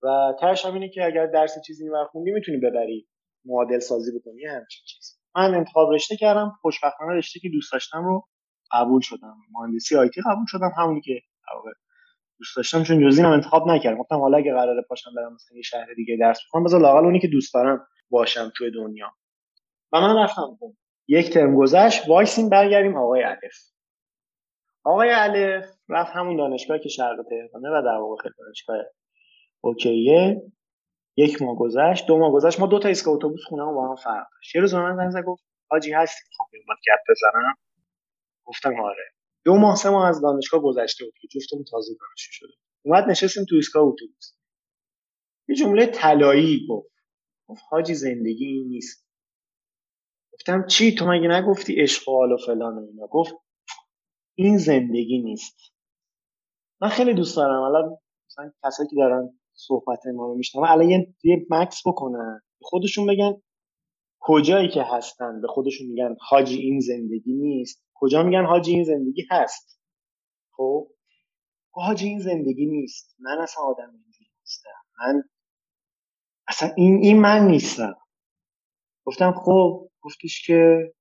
و ترش هم اینه که اگر درس چیزی اینور خوندی می‌تونی ببری معادل سازی بکنی همچین چیز من انتخاب رشته کردم خوشبختانه رشته که دوست داشتم رو قبول شدم. مهندسی آیتی قبول شدم همونی که دوست داشتم چون جزینم انتخاب نکردم. گفتم حالا اگه قراره پاشم برم مثلا یه شهر دیگه درس بخونم بذار لاقل اونی که دوست دارم باشم توی دنیا. و من رفتم یک ترم گذشت وایسیم برگردیم آقای الف. آقای الف رفت همون دانشگاه که شرق تهرانه و در واقع خیلی دانشگاه اوکیه؟ یک ماه گذشت دو ماه گذشت. ما دو تا ایستگاه اتوبوس خونه با هم فرق داشت. یه روز من زنگ گفت حاجی هستی می‌خوام باید گپ بزنم. گفتم آره. دو ماه سه ماه از دانشگاه گذشته بود که جفتمون تازه دانشجو شده اومد نشستیم تو ایستگاه اتوبوس. یه جمله طلایی گفت. گفت حاجی زندگی این نیست. گفتم چی؟ تو مگه نگفتی عشق و فلان و اینا؟ گفت این زندگی نیست. من خیلی دوست دارم. الان مثلا کسایی که دارن صحبت ما رو میشنم الان یه, مکس بکنن. خودشون بگن کجایی که هستن. به خودشون میگن حاجی این زندگی نیست. کجا میگن حاجی این زندگی هست؟ خب؟ حاجی این زندگی نیست. من اصلا آدم اینجوری نیستم. من اصلا این این من نیستم. گفتم خب گفتش که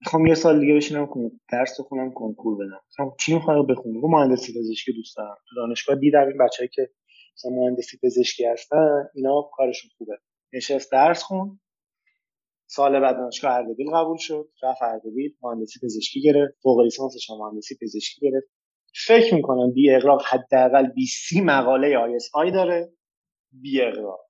می‌خوام یه سال دیگه بشینم درس بخونم کنکور بدم. گفتم چی می‌خوای بخونی؟ گفت مهندسی پزشکی دوست دارم. تو دانشگاه دیدم این بچه‌ای که مثلا مهندسی پزشکی هستن اینا کارشون خوبه. نشست درس خون سال بعد دانشگاه اردبیل قبول شد. رفت اردبیل مهندسی پزشکی گرفت. فوق لیسانسش مهندسی پزشکی گرفت. فکر می‌کنم بی اغراق حداقل 20 مقاله ISI داره. بی اغراق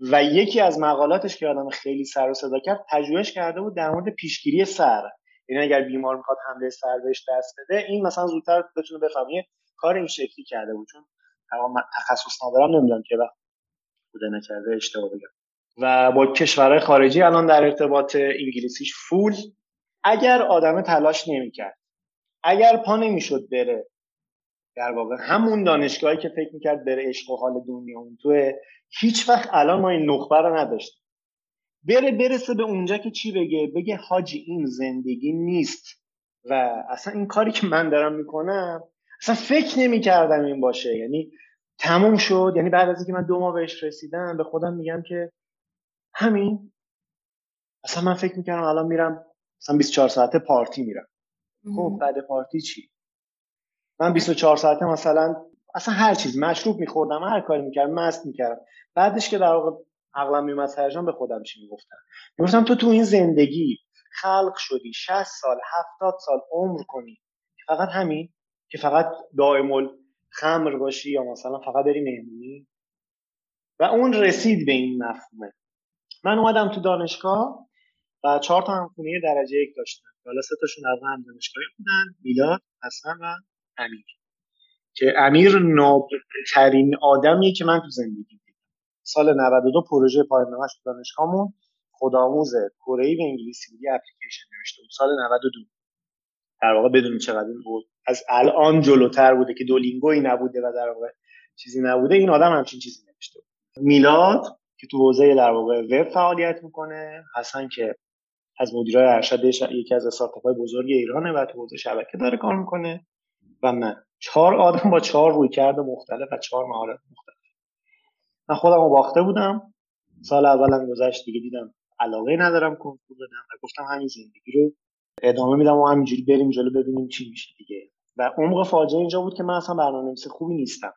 و یکی از مقالاتش که آدم خیلی سر و صدا کرد پژوهش کرده بود در مورد پیشگیری صرع. یعنی اگر بیمار می‌خواد حمله صرع بهش دست بده این مثلا زودتر بتونه بفهمه کار این شکلی کرده بود. چون تخصص ندارم نمی‌دونم که وقت بوده نکرده اشتباه بگم. و با کشورهای خارجی الان در ارتباط انگلیسیش فول. اگر آدم تلاش نمی‌کرد اگر پا نمی‌شد بره در واقع همون دانشگاهی که فکر می‌کرد بره عشق و حال دنیا اون توه هیچ وقت الان ما این نخبه رو نداشتیم. بره برسه به اونجا که چی بگه؟ بگه حاجی این زندگی نیست. و اصلا این کاری که من دارم می‌کنم اصلا فکر نمی‌کردم این باشه. یعنی تموم شد. یعنی بعد از اینکه من دو ماه بهش رسیدم به خودم میگم که همین. اصلا من فکر می‌کردم الان میرم مثلا 24 ساعته پارتی میرم. خب بعد پارتی چی؟ من 24 ساعته مثلا اصلا هر چیز مشروب میخوردم هر کاری می‌کردم مست می‌کردم. بعدش که در واقع عقلم میومد سرجان به خودم چی می‌گفتم؟ می‌گفتم تو تو این زندگی خلق شدی 60 سال 70 سال عمر کنی. فقط همین. که فقط دائم خمر باشی یا مثلا فقط بری مهمونی؟ و اون رسید به این مفهومه. من اومدم تو دانشگاه و چهار تا همخونه درجه یک داشتم. حالا سه تاشون در هم دانشگاهی بودن میلاد حسن و امیر. که امیر نابترین آدمیه که من تو زندگی دیدم. سال 92 پروژه پایان نامش تو دانشگاهمون خودآموز کره و انگلیسی بودی اپلیکیشن نوشته بود. سال 92 در واقع بدون چقدر این بود. از الان جلوتر بوده که دولینگوی نبوده و در واقع چیزی نبوده این آدم همچین چیزی نوشته میلاد که تو حوزه در واقع وب فعالیت می‌کنه حسن که از مدیرای ارشد یکی از استارتاپ های بزرگ ایرانه و تو حوزه شبکه داره کار می‌کنه و من. چهار آدم با چهار روی کرده مختلف و چهار مهارت مختلف. من خودم رو باخته بودم. سال اولم گذشت دیگه دیدم علاقه ندارم کنکور بدم و گفتم همین زندگی رو ادامه میدم و همینجوری بریم جلو ببینیم چی میشه دیگه. و عمق فاجعه اینجا بود که من اصلا برنامه‌نویس خوبی نیستم.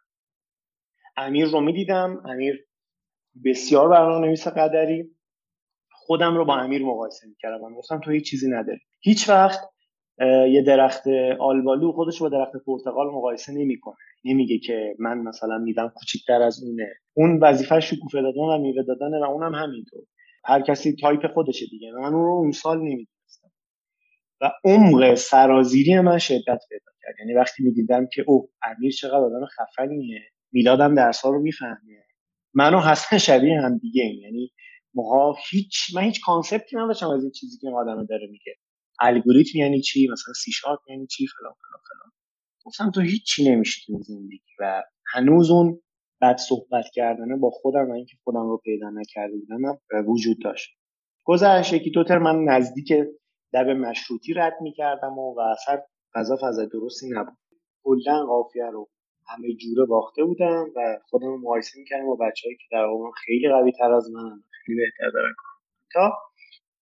امیر رو می‌دیدم. امیر بسیار برنامه‌نویس قدری. خودم رو با امیر مقایسه می‌کردم. و گفتم تو هیچ چیزی نداری. هیچ وقت یه درخت آلبالو خودش با درخت پرتقال مقایسه نمی‌کنه. نمیگه که من مثلا میدم کوچیکتر از اونه. اون وظیفه شکوفه دادن و میوه دادن و اونم همینطور. هر کسی تایپ خودشه دیگه. من اون رو اون سال نمی‌دونستم. و عمق سرازیری من شدت پیدا کرد یعنی وقتی می‌دیدم که اوه امیر چقدر آدم خفنیه. میلادم درس رو می‌فهمه. من و حسن شبیه هم دیگه این. یعنی ماها هیچ من هیچ concept ی نداشتم از این چیزی که آدم داره میگه. الگوریتم یعنی چی؟ مثلا C sharp یعنی چی؟ فلان فلان فلان. گفتم تو هیچی نمیشی تو زندگی و هنوز اون بعد صحبت کردنه با خودم و اینکه خودم رو پیدا نکرده بودم وجود داشت. گذشت یکی دو تر من نزدیک لب مشروطی رد می‌کردم و, و غذا فضا درستی نبود. کلا قافیه رو همه جوره باخته بودم و خودم مقایسه می‌کردم با بچههایی که در واقع خیلی قوی تر از من خیلی بهتر دارن تا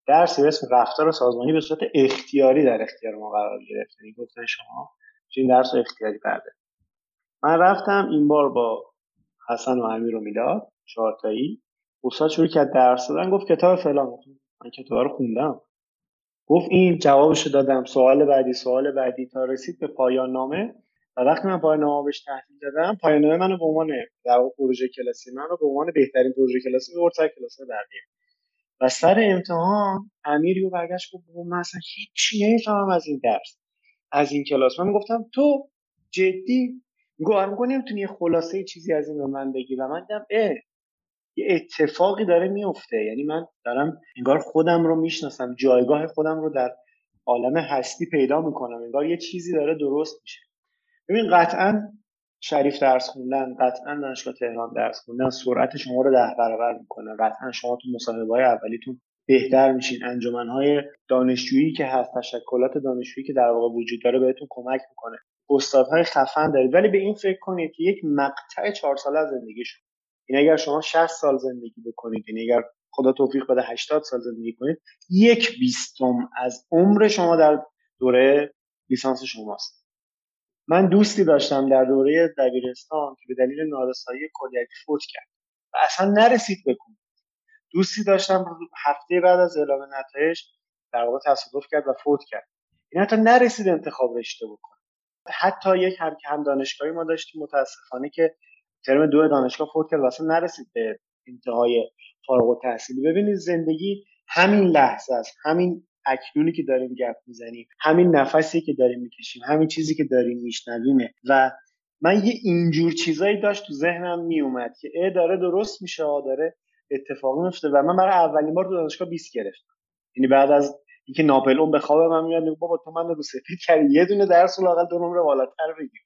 درسی به اسم رفتار سازمانی به صورت اختیاری در اختیار ما قرار گرفت. یعنی گفتن شما این درس رو اختیاری برده من رفتم این بار با حسن و امیر و میلاد چهارتایی. استاد شروع کرد درس دادن گفت کتاب فلان. من کتاب رو خوندم. گفت این جوابشو دادم. سوال بعدی سوال بعدی. تا رسید به پایان نامه و وقتی من پایان نامه بهش تحویل دادم پایان نامه منو به عنوان در پروژه کلاسی منو به عنوان بهترین پروژه کلاسی میورد سر کلاس بقیه. و سر امتحان امیریو برگشت گفت من اصلا هیچی نمی‌فهمم از این درس از این کلاس. من گفتم تو جدی؟ میگو آره نمی‌تونی خلاصه چیزی از این به من بگی. و من دیدم اه. یه اتفاقی داره میفته. یعنی من دارم انگار خودم رو می‌شناسم جایگاه خودم رو در عالم هستی پیدا می‌کنم. انگار یه چیزی داره درست میشه. ببین قطعا شریف درس خوندن قطعا دانشگاه تهران درس خوندن سرعت شما رو ده برابر می‌کنه. قطعا شما تو مصاحبه های اولیتون بهتر میشین. انجمنهای دانشجویی که هست تشکلات دانشجویی که در واقع وجود داره بهتون کمک می‌کنه. استادهای خفن دارید. ولی به این فکر کنید که یک مقطع چهار ساله زندگی شما این اگر شما 60 سال زندگی بکنید این اگر خدا توفیق بده 80 سال زندگی کنید یک بیستم از عمر شما در دوره لیسانس شماست. من دوستی داشتم در دوره دبیرستان که به دلیل نارسایی کلیتی فوت کرد و اصلا نرسید بکنه دوستی داشتم هفته بعد از اعلام نتایج در واقع تصادف کرد و فوت کرد. این حتی نرسید انتخاب رشته بکنه. حتی یک هم هم دانشگاهی ما داشتیم متاسفانه که ترم دو دانشگاه فوت کرد. و اصلا نرسید به انتهای فارغ التحصیلی. ببینید زندگی همین لحظه است. همین اکنونی که داریم گپ می‌زنیم همین نفسی که داریم می‌کشیم همین چیزی که داریم میشنویمه و من یه اینجور چیزایی داشت تو ذهنم میومد که ای داره درست میشه داره اتفاقی میفته و من برای اولین بار تو دانشگاه 20 گرفتم. یعنی بعد از اینکه ناپل اون به خواب من میاد بابا تو من رو سفید کردی. یه دونه درس لاقل دو نمره بالاتر بگیر.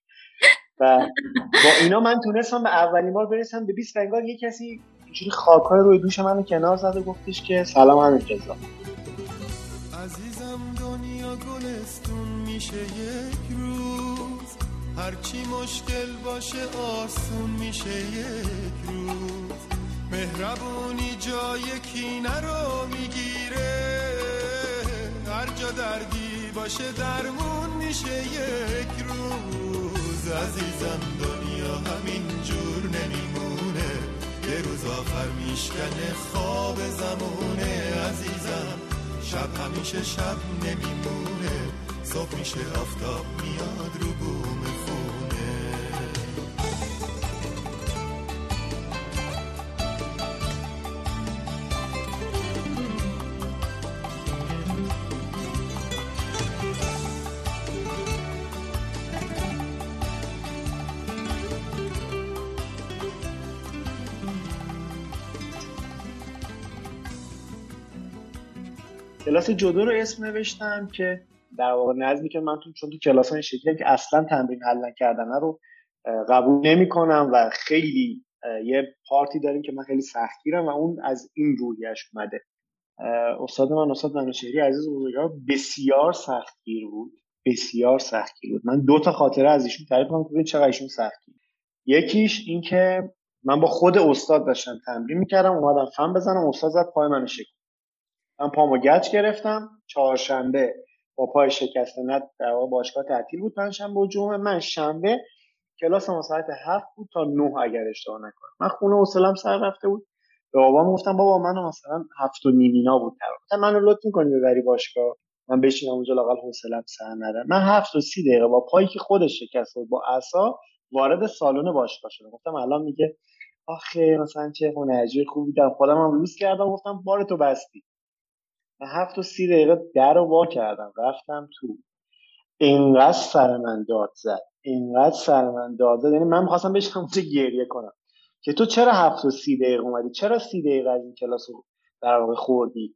و با اینا من تونستم به اولین بار برسم به 20 انگار یه کسی اینجوری خاکای روی دوش منو کنار زد و گفتش که سلام همین جزا. عزیزم دنیا گلستون میشه یک روز. هرچی مشکل باشه آسون میشه یک روز. مهربونی جای کینه رو می‌گیره. هر جا دردی باشه درمون میشه یک روز. عزیزم دنیا همین جور نمیمونه. یه روز آخر میشکنه خواب زمونه. عزیزم شب همیشه شب نمیمونه. صبح میشه آفتاب میاد رو بوم کلاس جودو رو اسم نوشتم که در واقع نظمی که من تو چون تو کلاس های شکلی که اصلا تمرین حل نکردن رو قبول نمی کنم و خیلی یه پارتی داریم که من خیلی سختگیرم و اون از این رویش اومده. استاد من استاد منوشهری عزیز بزرگوار بسیار سختگیر بود. بسیار سختگیر بود. من دو تا خاطره از ایشون تعریف کنم که چقدر ایشون سختگیر. یکیش این که من با خود استاد داشتم تمرین می‌کردم اومدم فن بزنم استاد زد پای من شکل من پامو گچ گرفتم. چهارشنبه با پای شکسته نه در واقع باشگاه تعطیل بود. پنجشنبه و جمعه من شنبه کلاس ما ساعت هفت بود تا نه اگر اشتباه نکنم. من خونه حوصلم سر رفته بود. به بابام گفتم بابا من مثلا هفت و نیم اینا بود گفتم منو لطف می‌کنی ببری باشگاه؟ من بشینم اونجا لاقل حوصلم سر نره. من هفت و سی دقیقه با پایی که خودش شکسته بود با عصا وارد سالن باشگاه شدم. گفتم الان میگه آخه مثلا چه هنرجوی خوبی دارم. خودم هم روز کردم. گفتم بار تو بستی. هفت و سی دقیقه در رو وا کردم رفتم تو. اینقدر سر من داد زد اینقدر سر من داد زد. یعنی من می‌خواستم بشم اونجا گریه کنم که تو چرا هفت و سی دقیقه اومدی؟ چرا سی دقیقه از این کلاس رو در واقع خوردی؟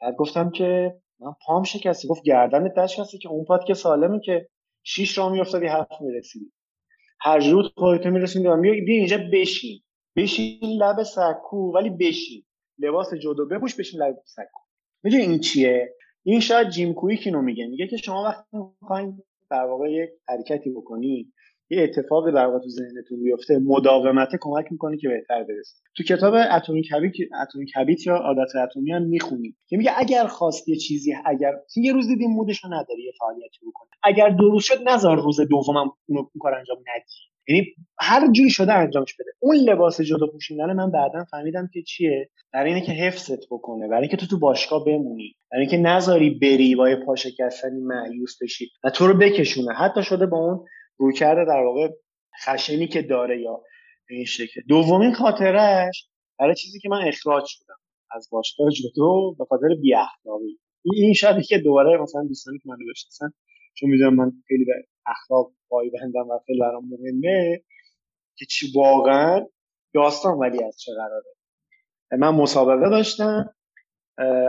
بعد گفتم که من پام شکسته. گفت گردن دست که اون پات که سالمه که شیش را میافتادی هفت می‌رسیدی. هر جور خودت می‌رسیدی بیا بیا اینجا بشین. بشین لب سکو ولی بشین. لباس جودو بپوش بشین لب سکو. می‌دونی این چیه؟ این شاید جیم کویک اینو میگه. میگه که شما وقتی می‌خواین در واقع یک حرکتی بکنی یه اتفاقی در واقع تو ذهنتون بیفته مداومت کمک می‌کنه که بهتر برسید تو کتاب اتمیک هابیت اتمیک هابیت یا عادت اتمی هم می‌خونیم که میگه اگر خواست یه چیزی اگر یه روز دیدیم مودش رو نداری یه فعالیتی بکنه اگر روز شد نذار روز دومم اونو کار انجام ندی. یعنی هر جوری شده انجامش بده. اون لباس جدا پوشیدن من بعدا فهمیدم که چیه؟ برای اینه که حفظت بکنه. برای اینکه تو تو باشگاه بمونی. برای اینکه نذاری بری با یه پا شکستنی مایوس بشی و تو رو بکشونه. حتی شده با اون رویکرد در واقع خشنی که داره یا این شکل. دومین خاطرش برای چیزی که من اخراج شدم. از باشگاه جدو به خاطر بی اخلاقی این شاید که دوباره مثلا دوستانی که منو بشناسن چون می‌دونم من خیلی اخلاق پایبندم و خیلی برام مهمه که چی واقعا داستان ولی از چه قراره. من مسابقه داشتم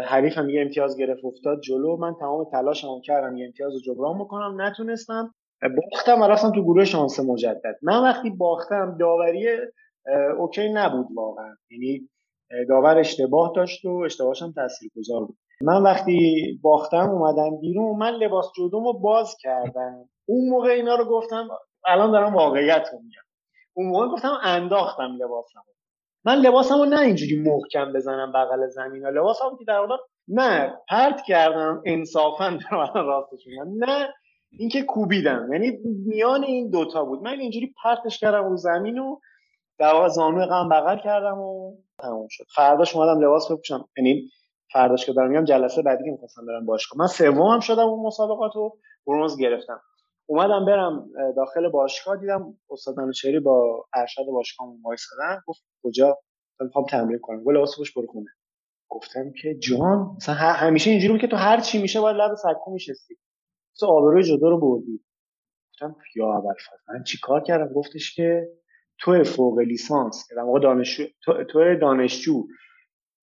حریفم یه امتیاز گرفت افتاد جلو من تمام تلاشمو کردم یه امتیاز رو جبران بکنم نتونستم. باختم و رفتم تو گروه شانس مجدد. من وقتی باختم داوری اوکی نبود واقعا. یعنی داور اشتباه داشت و اشتباهش هم تاثیرگذار بود. من وقتی باختم اومدم بیرون من لباس جودومو باز کردم. اون موقع اینا رو گفتم الان دارم واقعیت رو میگم. اون موقع گفتم انداختم لباسم من لباسم رو نه اینجوری محکم بزنم بغل زمین لباسم که در واقع نه پرت کردم انصافا دارم راستش میگم. نه اینکه کوبیدم. یعنی میان این دوتا بود. من اینجوری پرتش کردم رو زمین و در واقع زانوی غم بغل کردم و تموم شد. فرداش اومدم لباس بپوشم. یعنی فرداش که دارم میگم جلسه بعدی که می‌خواستم برم باشگاه. من سومم شدم اون مسابقات و برونز گرفتم. اومدم برم داخل باشگاه دیدم استاد منوچهری با ارشد باشگاه وایسادن گفت کجا؟ می‌خوام تمرین کنم. گفت لباس پوش برو خونه. گفتم که جان مثلا همیشه اینجوری بود که تو هر چی میشه باید لب سکو میشستی. تو آبروی جدا رو بردی. گفتم یا اول من چی کار کردم؟ گفتش که تو فوق لیسانس که در دانشجو تو, دانشجو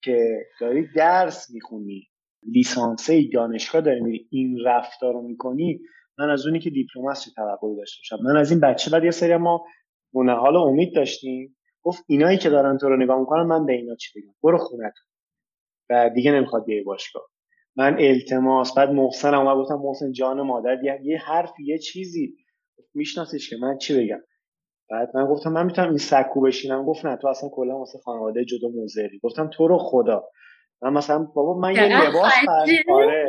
که داری درس می‌خونی لیسانسه دانشگاه داری میری این رفتار رو می‌کنی من از اونی که دیپلم است توقعی داشته باشم. من از این بچه بعد یه سری ما منحال امید داشتیم. گفت اینایی که دارن تو رو نگاه می‌کنن من به اینا چی بگم؟ برو خونت و دیگه نمی‌خواد بیای باشگاه. من التماس بعد محسن هم گفتم محسن جان مادر یه حرف یه چیزی. میشناسیش که من چی بگم؟ بعد من گفتم من می‌تونم این سکو بشینم؟ گفت نه تو اصلا کلا واسه خانواده جدا موزری. گفتم تو رو خدا. من مثلا بابا من یه لباس آره.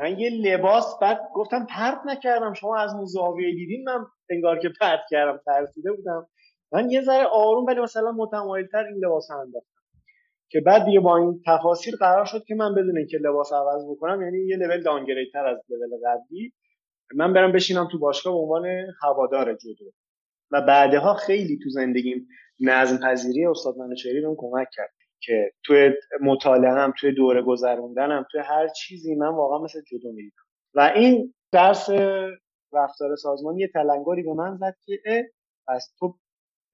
من یه لباس بعد گفتم پرت نکردم. شما از اون زاویه دیدین؟ من انگار که پرت کردم ترسیده بودم. من یه ذره آروم ولی مثلا متمایلتر این لباس انداختم. که بعد دیگه با این تفاصیل قرار شد که من بدون اینکه لباس عوض بکنم یعنی یه لول دانگریتر از لول قبلی من برم بشینم تو باشگاه به عنوان هوادار جودو و بعدها خیلی تو زندگیم نظم پذیری استاد منوچهری بهم کمک کرد که توی مطالعه توی دوره گذروندنم توی هر چیزی من واقعا مثل جودو می‌دیدم. و این درس رفتار سازمانی یه تلنگری به من زد که پس تو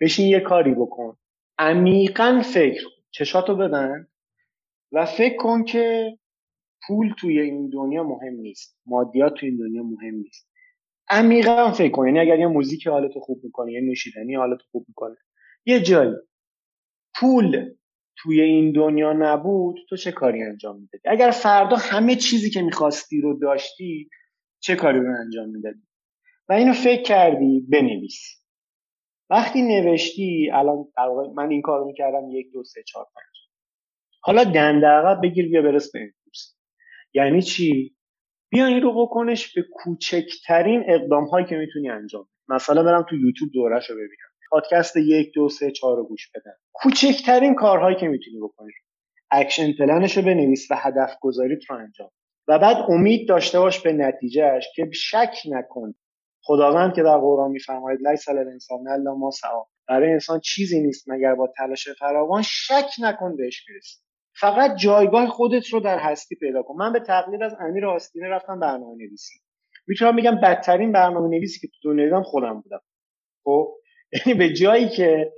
بشین یه کاری بکن. عمیقا فکر چشاتو بدن و فکر کن که پول توی این دنیا مهم نیست. مادیات توی این دنیا مهم نیست. عمیقا فکر کن. یعنی اگر یه موزیک حالتو خوب می‌کنه یه نوشیدنی حالتو خوب می‌کنه یه جایی. پول توی این دنیا نبود تو چه کاری انجام می‌دادی؟ اگر فردا همه چیزی که می‌خواستی رو داشتی چه کاری رو انجام می‌دادی؟ و اینو فکر کردی بنویس. وقتی نوشتی الان من این کارو می‌کردم یک دو سه چهار پنج. حالا دنده عقب بگیر بیا برس به امروز یعنی چی؟ بیا این رو بکنش به کوچکترین اقدام هایی که می‌تونی انجام مثلا برم تو یوتیوب دورش رو ببینم. پادکست یک دو سه چهار رو گوش بدم. کوچکترین کارهایی که می‌تونی بکنی. action plan ش رو بنویس و هدف گذاری رو انجام و بعد امید داشته باش به نتیجهش که شک نکن. خداوند که در قرآن میفرماید لیس للانسان الا ما سعی. برای انسان چیزی نیست مگر با تلاش فراوان. شک نکن بهش برسی. فقط جایگاه خودت رو در هستی پیدا کن. من به تقلید از امیر آستینه رفتم برنامه نویسی می‌تونم بگم بدترین برنامه نویسی که تو دنیا خودم بودم. خب یعنی به جایی که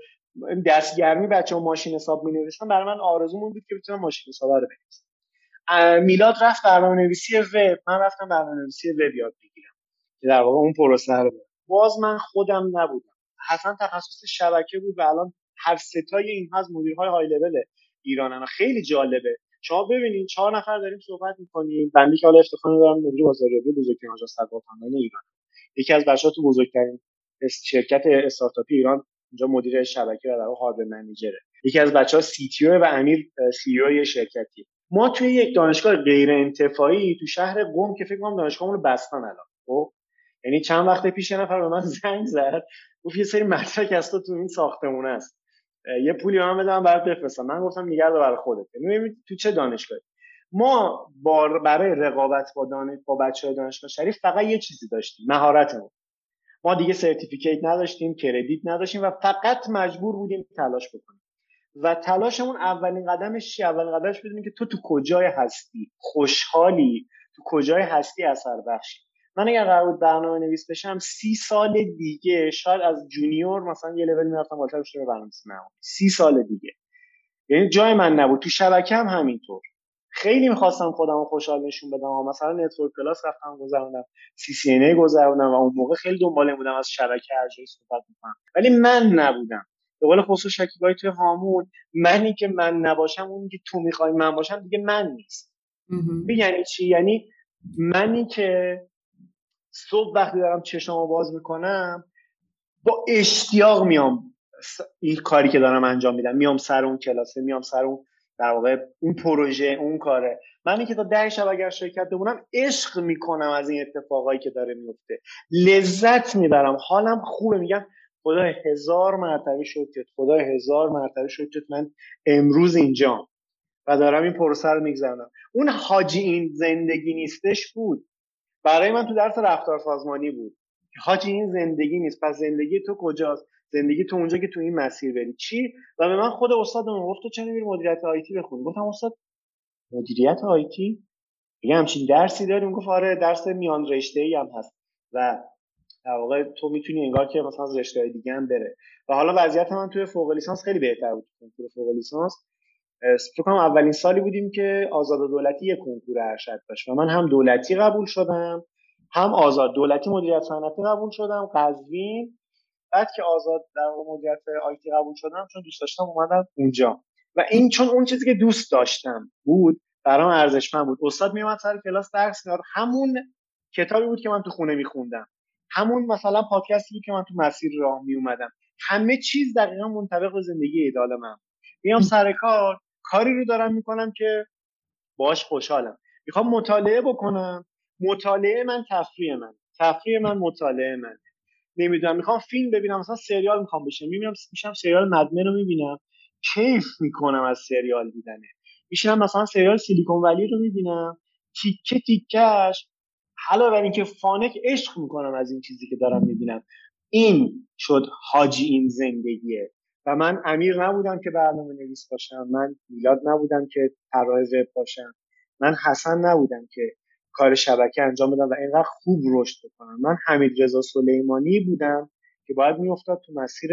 دستگرمی بچه ماشین حساب می نوشتم برای من آرزومون بود که بتونم ماشین حساب رو بنویسم. میلاد رفت برنامه نویسی وب. من رفتم برنامه نویسی وب یاد بگیرم. در واقع اون پروسه رو باز من خودم نبودم. حسن تخصص شبکه بود و الان هر ستای اینها از مدیرهای های لول ایرانن خیلی جالبه. شما ببینید چهار نفر داریم صحبت می‌کنیم. بندی که حالا افتخار دارم مدیر بازاریابی بزرگترین آژانس تبلیغات ایران. یکی از بچه‌ها تو بزرگترین شرکت استارتاپی ایران اینجا مدیر شبکه و در واقع منیجره یکی از بچه ها سی تی و امیر سی او یه شرکتی. ما توی یک دانشگاه غیر انتفاعی تو شهر قم که فکر کنم دانشگاهمون رو بستن الان. خب؟ یعنی چند وقت پیش نفر به من <laughs> زنگ زد. گفت یه سری مدرک تو تو این ساختمون است یه پولی من بدم برات بفرستم. من گفتم نگرد برای خودت. یعنی تو چه دانشگاهی؟ ما با برای رقابت با دانش با بچه دانشگاه شریف فقط یه چیزی داشتیم مهارتمون. ما دیگه سرتیفیکیت نداشتیم کردیت نداشتیم و فقط مجبور بودیم تلاش بکنیم. و تلاشمون اولین قدمش چی؟ اولین قدمش بدونیم که تو تو کجای هستی؟ خوشحالی؟ تو کجای هستی اثر بخشی؟ من اگر قرار بود برنامه نویس بشم سی سال دیگه شاید از junior مثلا یه لول می‌رفتم بالاتر بشم به برنامه سی سال دیگه. یعنی جای من نبود. تو شبکه هم همینطور. خیلی می‌خواستم خودم رو خوشحال نشون بدم. مثلا Network Plus رفتم گذروندم. CCNA گذروندم و اون موقع خیلی دنبال بودم از شبکه هر جایی صحبت می‌کنم. ولی من نبودم. به قول خسرو شکیبایی توی هامون منی که من نباشم اون که تو می‌خوای من باشم دیگه من نیست. یعنی چی؟ یعنی منی که صبح وقتی دارم چشمو باز می‌کنم با اشتیاق میام این کاری که دارم انجام میدم. میام سر اون کلاسه میام سر اون در واقع اون پروژه اون کاره. من که تا ده شب اگر شرکت بمونم عشق می‌کنم از این اتفاقایی که داره میفته لذت می‌برم. حالم خوبه. میگم خدا هزار مرتبه شکرت. خدا هزار مرتبه شکرت. من امروز اینجا و دارم این پروسه رو میگذرونم. اون حاجی این زندگی نیستش بود. برای من تو درس رفتار سازمانی بود. حاجی این زندگی نیست. پس زندگی تو کجاست؟ زندگی تو اونجا که تو این مسیر بری. چی؟ و به من خود استادم گفت تو چرا نمیری مدیریت آیتی بخونی؟ گفتم استاد مدیریت آیتی یه همچین درسی داریم؟ گفت آره درس میان رشته ای هم هست. و در واقع تو می‌تونی انگار که مثلا رشته دیگه هم بره. و حالا وضعیت من توی فوق لیسانس خیلی بهتر بود. کنکور فوق لیسانس فکر کنم اولین سالی بودیم که آزاد دولتی یه کنکور ارشد داشت و من هم دولتی قبول شدم هم آزاد دولتی مدیریت صنعتی قبول شدم قزوین. بعد که آزاد در مدیریت آیتی قبول شدم چون دوست داشتم اومدم اونجا. و این چون اون چیزی که دوست داشتم بود برام ارزشمند بود. استاد میومد سر کلاس درس می‌داد. همون کتابی بود که من تو خونه میخوندم. همون مثلا پادکستی بود که من تو مسیر راه میومدم همه چیز دقیقا منطبق به زندگی ایدال من میام سر کار کاری رو دارم می‌کنم که باش خوشحالم. می‌خوام مطالعه بکنم. مطالعه من تفریح من تفریح من مطالعه من نمی‌دونم می‌خوام فیلم ببینم مثلا سریال می‌خوام بشم می‌بینم میشم سریال مدمن رو می‌بینم. کیف می‌کنم از سریال دیدنه میشم مثلا سریال سیلیکون ولی رو می‌بینم. تیکه تیکش حالا برای اینکه فانک عشق می‌کنم از این چیزی که دارم می‌بینم. این شد حاجی این زندگیه و من امیر نبودم که برنامه نویس باشم من میلاد نبودم که طراح وب باشم. من حسن نبودم که کار شبکه انجام بدم و اینقدر خوب رشد بکنم. من حمید رضا سلیمانی بودم که باید میافتاد تو مسیر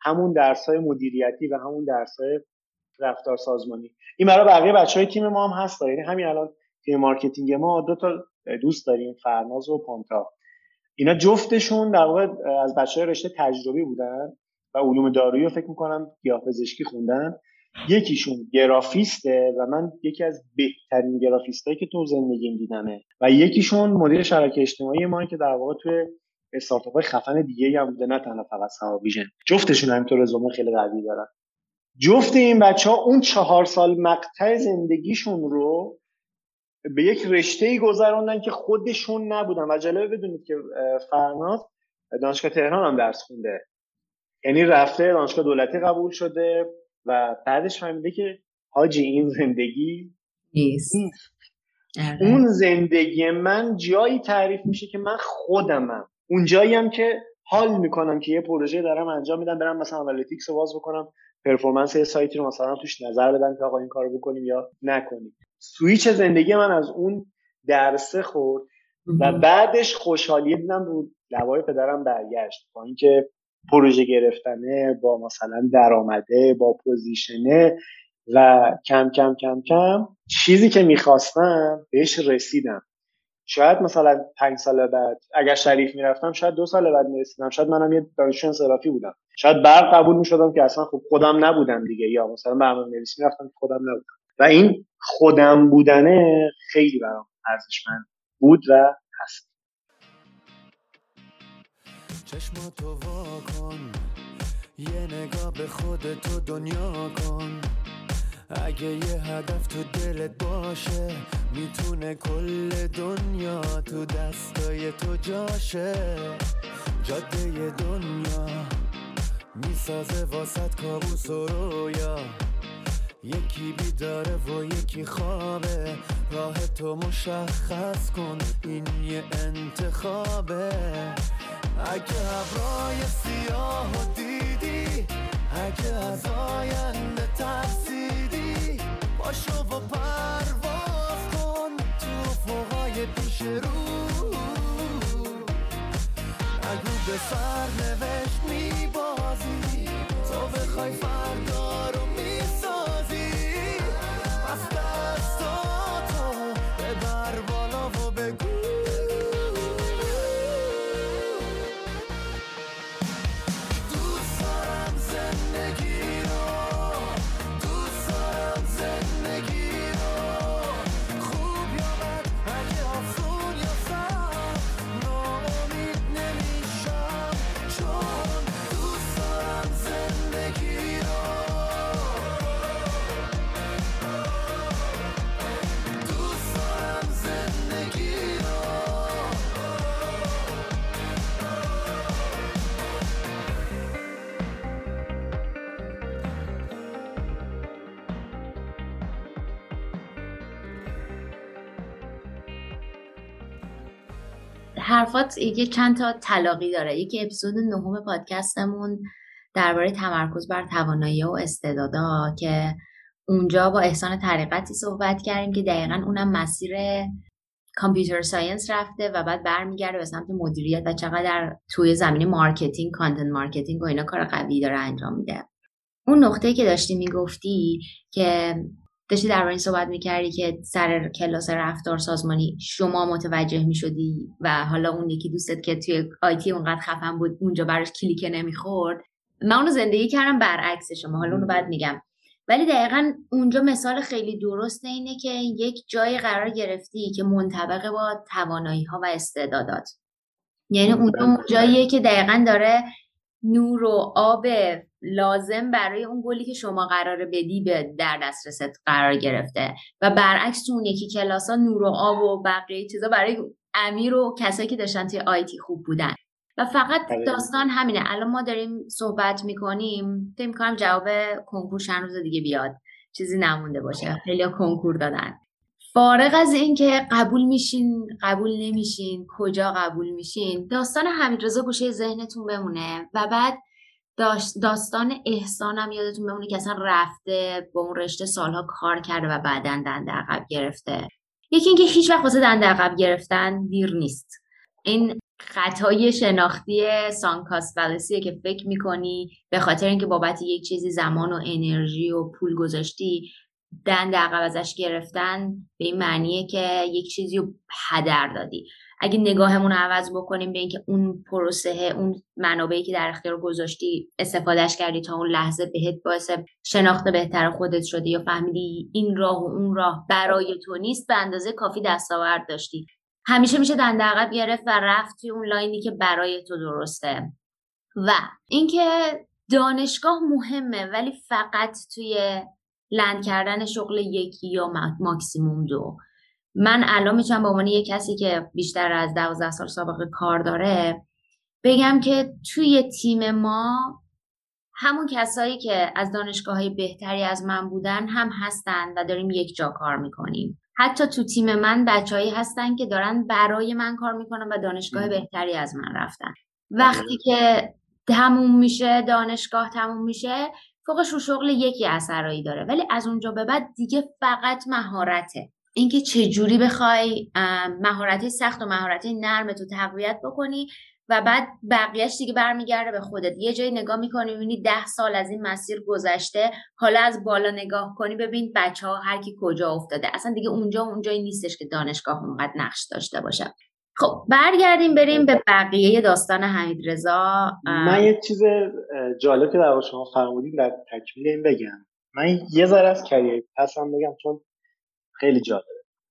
همون درس های مدیریتی و همون درس های رفتار سازمانی. این برای بقیه بچه های تیم ما هم هست. یعنی همین الان تیم marketing ما دو تا دوست داریم فرناز و پانته‌آ اینا جفتشون در واقع از بچه های رشته تجربی بودن. و علوم دارویی رو فکر می‌کنم گیاهپزشکی خوندن. یکیشون گرافیسته و من یکی از بهترین گرافیستایی که تو زندگیم دیدمه. و یکیشون مدیر شبکه اجتماعی ما که در واقع توی استارتاپ های خفن دیگه هم بوده نه تنها فقط Vision جفتشون همینطور رزومه خیلی قوی دارن. جفت این بچه ها اون چهار سال مقطع زندگیشون رو به یک رشته ای گذروندن که خودشون نبودن. و جالبه بدونید که فرناز دانشگاه تهران هم درس خونده. یعنی رفته دانشگاه دولتی قبول شده و بعدش فهمیده که حاجی این زندگی نیست. آره. اون زندگی من جایی تعریف میشه که من خودمم. اون جایی هم که حال می‌کنم که یه پروژه دارم انجام میدم برم مثلا Analytics رو باز بکنم performance یه سایتی رو مثلا توش نظر بدم که آقا این کارو بکنیم یا نکنیم. سویچ زندگی من از اون درسه خورد و بعدش خوشحالی دیدم رو لبای پدرم برگشت. با اینکه پروژه گرفتنه با مثلا درآمده با position ه و کم کم کم کم چیزی که می‌خواستم بهش رسیدم. شاید مثلا پنج سال بعد اگر شریف می‌رفتم شاید دو سال بعد می‌رسیدم. شاید منم یه دانشجو انصرافی بودم. شاید برق قبول می‌شدم که اصلا خب خودم نبودم دیگه. یا مثلا برنامه نویسی می‌رفتم که خودم نبودم. و این خودم بودنه خیلی برام ارزشمند بود و هست. چشماتو واکن یه نگاه به خودتو دنیا کن. اگه یه هدف تو دلت باشه می‌تونه کل دنیا تو دستای تو جاشه. جاده دنیا می‌سازه واسط کابوس و رویا. یکی بیداره و یکی خوابه. راه تو مشخص کن این یه انتخابه. اگه ابرای سیاه و دیدی اگه از آینده ترسیدی باشو و پرواز کن تو فوقای پیش رو. اگه به سر نوشت میبازی تو بخوای فردا رو حرفات یه چند تا تلاقی داره. یکی اپیزود نهم پادکستمون درباره تمرکز بر توانایی و استعدادا که اونجا با احسان طریقتی صحبت کردیم که دقیقا اونم مسیر computer science رفته و بعد برمیگرده به سمت مدیریت و چقدر توی زمینه marketing content marketing و اینا کار قوی داره انجام میده. اون نقطه که داشتی می‌گفتی که داشتی درباره این صحبت می‌کردی که سر کلاس رفتار سازمانی شما متوجه می‌شدی و حالا اون یکی دوستت که توی IT اونقدر خفن بود اونجا براش کلیکه نمی‌خورد. من اونو زندگی کردم برعکس شما حالا اونو بعد میگم. ولی دقیقا اونجا مثال خیلی درسته اینه که یک جایی قرار گرفتی که منطبق با توانایی ها و استعدادات. یعنی اونجا اون جاییه که دقیقا داره نور و آب لازم برای اون گلی که شما قراره بدی به در دسترست قرار گرفته. و برعکس تو اون یکی کلاس ها نور و آب و بقیه چیزا برای امیر و کسایی که داشتن توی آیتی خوب بودن. و فقط داستان همینه. الان ما داریم صحبت می‌کنیم. فکر می‌کنم جواب کنکور چند روز دیگه بیاد. چیزی نمونده باشه. خیلی کنکور دادن. فارغ از اینکه قبول میشین قبول نمیشین کجا قبول میشین داستان حمیدرضا گوشه ذهنتون بمونه. و بعد داستان احسانم یادتون بمونه که اصلا رفته با اون رشته سالها کار کرده و بعدا دنده عقب گرفته. یکی اینکه هیچ وقت واسه دنده عقب گرفتن دیر نیست. این خطای شناختی سانکاس فلسیه که فکر می‌کنی به خاطر اینکه بابت یک چیزی زمان و انرژی و پول گذاشتی دند عقب ازش گرفتن به این معنیه که یک چیزی رو هدر دادی. اگه نگاهمون رو عوض بکنیم به اینکه اون پروسه اون منابعی که در اختیار گذاشتی استفادهش کردی تا اون لحظه بهت باعث شناخت بهتر خودت شده یا فهمیدی این راه و اون راه برای تو نیست به اندازه کافی دستاورد داشتی. همیشه میشه دنده عقب گرفت و رفت اون لاینی که برای تو درسته. و اینکه دانشگاه مهمه ولی فقط توی لند کردن شغل یکی یا ماکسیموم دو. من الان می‌تونم به عنوان یک کسی که بیشتر از دوازده سال سابقه کار داره بگم که توی تیم ما همون کسایی که از دانشگاه های بهتری از من بودن هم هستن و داریم یک جا کار می‌کنیم. حتی تو تیم من بچههایی هستن که دارن برای من کار می‌کنن و دانشگاه بهتری از من رفتن. وقتی که تموم میشه دانشگاه تموم میشه فوقش رو شغل یکی اثرایی داره. ولی از اونجا به بعد دیگه فقط مهارته. اینکه چه جوری بخوای مهارت سخت و مهارت نرم تو تقویت بکنی و بعد بقیهش دیگه برمیگرده به خودت. یه جایی نگاه می‌کنی می‌بینی ده سال از این مسیر گذشته حالا از بالا نگاه کنی ببین بچه ها هر کی کجا افتاده. اصلا دیگه اونجا اونجایی نیستش که دانشگاه اونقدر نقش داشته باشه. خب برگردیم بریم به بقیه داستان حمید رضا من یه چیز جالب که در شما فرمودید در تکمیل این بگم. من یه ذره از کریر پسم بگم چون خیلی جالبه.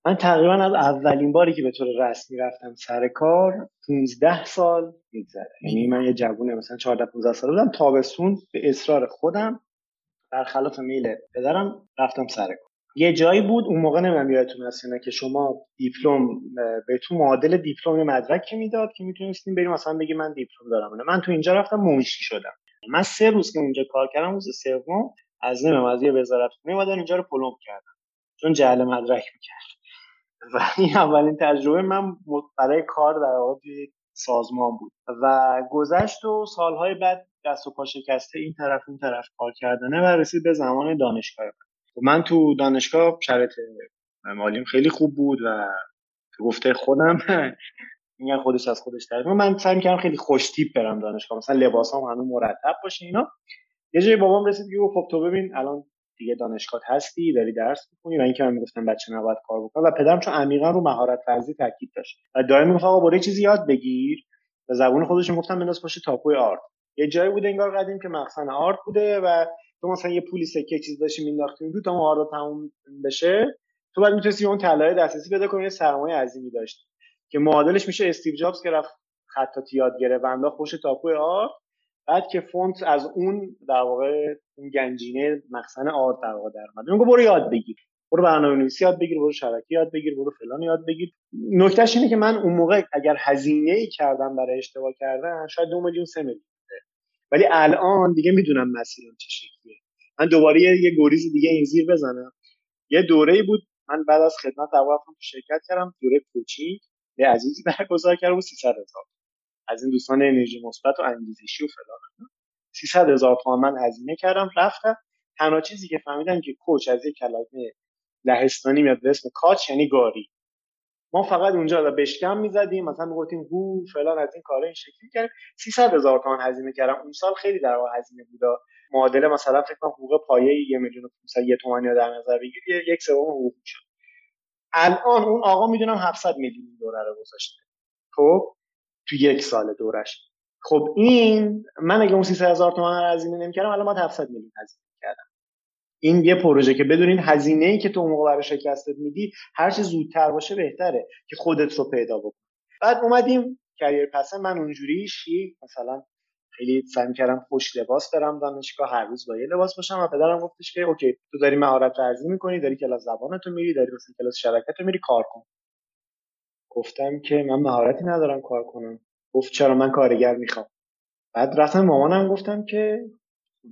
من تقریبا از اولین باری که به طور رسمی رفتم سر کار 15 سال میگذره. یعنی من یه جوونه مثلا 14 15 سال بودم تابستون به اصرار خودم برخلاف میل پدرم رفتم سر کار. یه جایی بود اون موقع نمی‌دونم یادتون هست نه که شما دیپلم تو معادل دیپلم مدرک که می‌داد که می‌تونستیم بریم مثلا بگی من دیپلم دارم. من تو اینجا رفتم منشی شدم. من سه روز که اونجا کار کردم روز سوم از نمیم از یه وزارت خونه اومدن اینجا رو پلم کردم. چون جعل مدرک می‌کرد. و این اولین تجربه من برای کار در واقع سازمان بود. و گذشت و سالهای بعد دست و پا شکسته این طرف اون طرف کار کردنه و رسید به زمان دانشگاه من. من تو دانشگاه شرط مالیم خیلی خوب بود و گفته خودم <laughs> میگن خودش از خودش تعریف من سعی می‌کردم خیلی خوش تیپ برم دانشگاه. مثلا لباسام هنوز مرتب باشه اینا. یه جایی بابام رسید که خب تو ببین الان دیگه دانشگاه هستی داری درس می‌کنی و اینکه من می‌گفتم بچه نباید کار بکنه و پدرم چون عمیقا رو مهارت ورزی تاکید داشت و دائم می‌گفت آقا برای چیزی یاد بگیر. و زبون خودش می‌گفتم بنداز پشت تاپوی آرت. یه جایی بوده انگار قدیم که مخزن آرت بوده و تو مثلا یه پولی سکه چیز داشتی مینداختی تو تا اون آرد تموم بشه تو بعد می‌تونستی اون طلای دسترسی پیدا کنی سرمایه عظیمی داشت که معادلش میشه استیو جابز که رفت خطاطی یاد گرفت و انداخت پشت تاپوی آرد. بعد که فونت از اون در واقع اون گنجینه مخزن آرد در واقع در اومد. میگه برو یاد بگیر. برو برنامه نویسی یاد بگیر برو شبکه یاد بگیر برو فلان یاد بگیر. نکتهش اینه که من اون موقع اگر هزینه ای کردم برای اشتباه کردن شاید دو میلیون سه میلیون ولی الان دیگه می‌دونم مسیرم چه شکلیه. من دوباره یه گریز دیگه این زیر بزنم. یه دوره بود. من بعد از خدمت تو شرکت کردم. دوره کوچینگ یه عزیزی برگزار کردم و 300 هزار. از این دوستان انرژی مثبت و انگیزشی و فلان 300 هزار تومان هزینه کردم رفتم. تنها چیزی که فهمیدم که کوچ از یک کلمه لهستانی میاد به اسم کاچ یعنی گاری. ما فقط اونجا بشکم می‌زدیم مثلا می‌گفتیم هو فلان از این کارا این شکلی کردیم 300 هزار تومان هزینه کردم. اون سال خیلی در واقع هزینه بود. معادله مثلا فکر کنم حقوق پایه 1 میلیون و 500 یه تومانی در نظر بگیر یک سوم حقوق شد الان اون آقا می‌دونم 700 میلیون دلار رو گذاشته. خب؟ تو یک سال دورش. خب این من اگه اون 300 هزار تومان هزینه نمی‌کردم الان ما 700 میلیون هزینه کردم این یه پروژه که بدونین هزینه ای که تو موقع برای شکستت میدی هر چه زودتر باشه بهتره که خودت رو پیدا بکن. بعد اومدیم کریر پسه من اونجوری شی مثلا خیلی سعی کردم خوش لباس برم دانشگاه هر روز با یه لباس باشم و پدرم گفتش که اوکی تو داری مهارت ورزی می‌کنی داری کلاس زبانتو میری داری مثلا کلاس شبکتو میری کار کن. گفتم که من مهارتی ندارم کار کنم. گفت چرا من کارگر می‌خوام؟ بعد رفتم مامانم گفتم که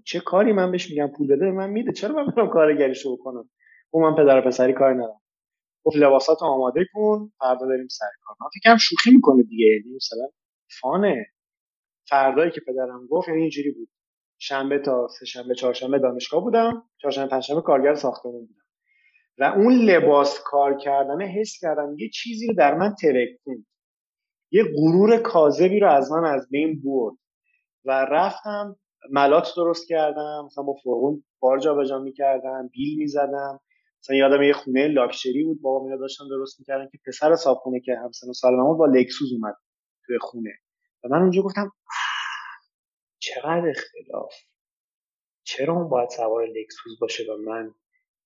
چه کاری من بهش میگم؟ پول بده من میده. چرا من برم کارگریشو بکنم گفت من پدر و پسری کار ندارم. گفت لباساتو آماده کن فردا بریم سر کار. من فکرم شوخی می‌کنه دیگه. یعنی مثلا فانه. فردایی که پدرم گفت یعنی اینجوری بود. شنبه تا سه شنبه چهارشنبه دانشگاه بودم. چهارشنبه پنجشنبه کارگر ساختمون بودم. و اون لباس کار کردن حس کردم یه چیزی رو در من ترکوند یه غرور کاذبی رو از من از بین برد و رفتم ملات درست کردم مثلا با فرغون بار جابجا می‌کردم بیل می‌زدم. مثلا یادم یه خونه لاکچری بود بابا میاد داشتن درست می‌کردن که پسر صابخونه که همسن و سال با لکسوس اومد توی خونه. و من اونجا گفتم چقدر اختلاف! چرا اون باید سوار لکسوس باشه و من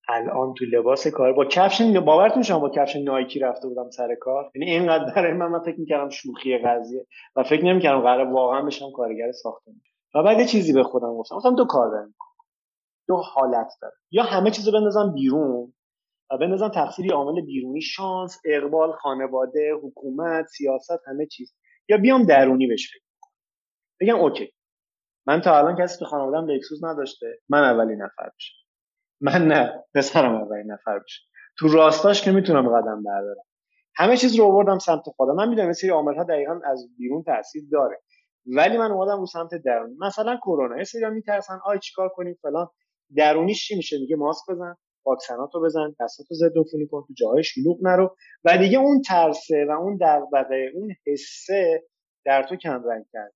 الان تو لباس کار. با کفش باورتون شما با کفش نایکی رفته بودم سر کار؟ یعنی اینقدر برای من من فکر می‌کردم شوخی قضیه و فکر نمی‌کردم قرار واقعا بشم کارگر ساختمون. و بعد یه چیزی به خودم گفتم. گفتم دو کار دارم دو حالت داره. یا همه چیزو بندازم بیرون و بندازم تقصیری عامل بیرونی شانس اقبال خانواده حکومت سیاست همه چیز. یا بیام درونی بهش فکر بگم اوکی. من تا الان کسی تو خانواده‌ام لکسوس نداشته. من اولین نفر بشم. من نه پسرم اولین نفر بشه تو راستاش که می‌تونم قدم بردارم. همه چیز رو آوردم سمت خودم. من می‌دونم سری عامل ها دقیقا از بیرون تاثیر داره. ولی من اومدم رو سمت درونی مثلا کرونا. یه سری میترسن. آی چیکار کنیم فلان. درونیش چی میشه؟ دیگه ماسک بزن واکسناتو بزن دستاتو ضد عفونی کن تو جاهای شلوغ نرو. و دیگه اون ترسه و اون دغدغه اون حسه در تو کم رنگ کرد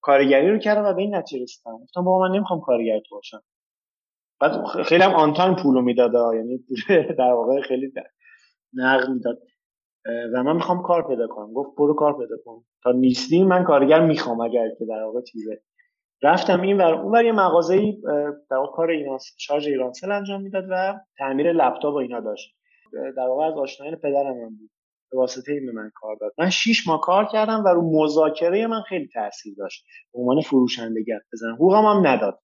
کارگری رو کردم و به این نتیجه رسیدم. گفتم بابا من نمی‌خوام کارگر تو باشم. بعد خیلی هم آن time پولو می‌داد یعنی در واقع خیلی نقد می‌داد. و من می‌خوام کار پیدا کنم. گفت برو کار پیدا کن. تا نیستی من کارگر می‌خوام اگر که در واقع چیزه. رفتم این ور اون ور یه مغازه‌ای در کار ایران شارژ ایرانسل انجام می‌داد و تعمیر لپتاپ و اینا داشت. در واقع از آشنایان پدرم هم بود. به واسطه این به من کار داد. من شیش ماه کار کردم و رو مذاکره من خیلی تاثیر داشت. به عنوان فروشنده گپ بزنم. حقوقم هم نداد.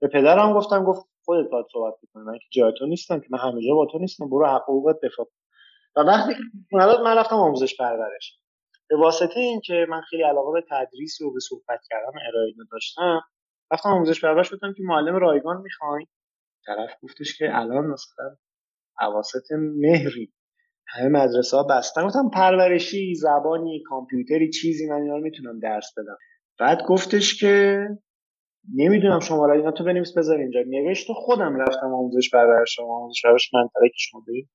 به پدرم گفتم گفت خودت باید صحبت بکنی. من که جای تو نیستم که من همه جا با تو نیستم. برو حق حقوقت دفاع و وقتی نداد من رفتم آموزش پرورش. به واسطه اینکه من خیلی علاقه به تدریس و به صحبت کردن ارائه داشتم رفتم آموزش پرورش بودم که معلم رایگان می‌خواین طرف گفتش که الان مثلا اواسط مهری. همه مدرسه ها بستن. گفتم پرورشی زبانی کامپیوتری چیزی من اینا رو می‌تونم درس بدم. بعد گفتش که نمی‌دونم شما را اینا تو بنویس بذار اینجا. نوشت خودم رفتم آموزش پرورش آموزش پرورش منطقه که شما برید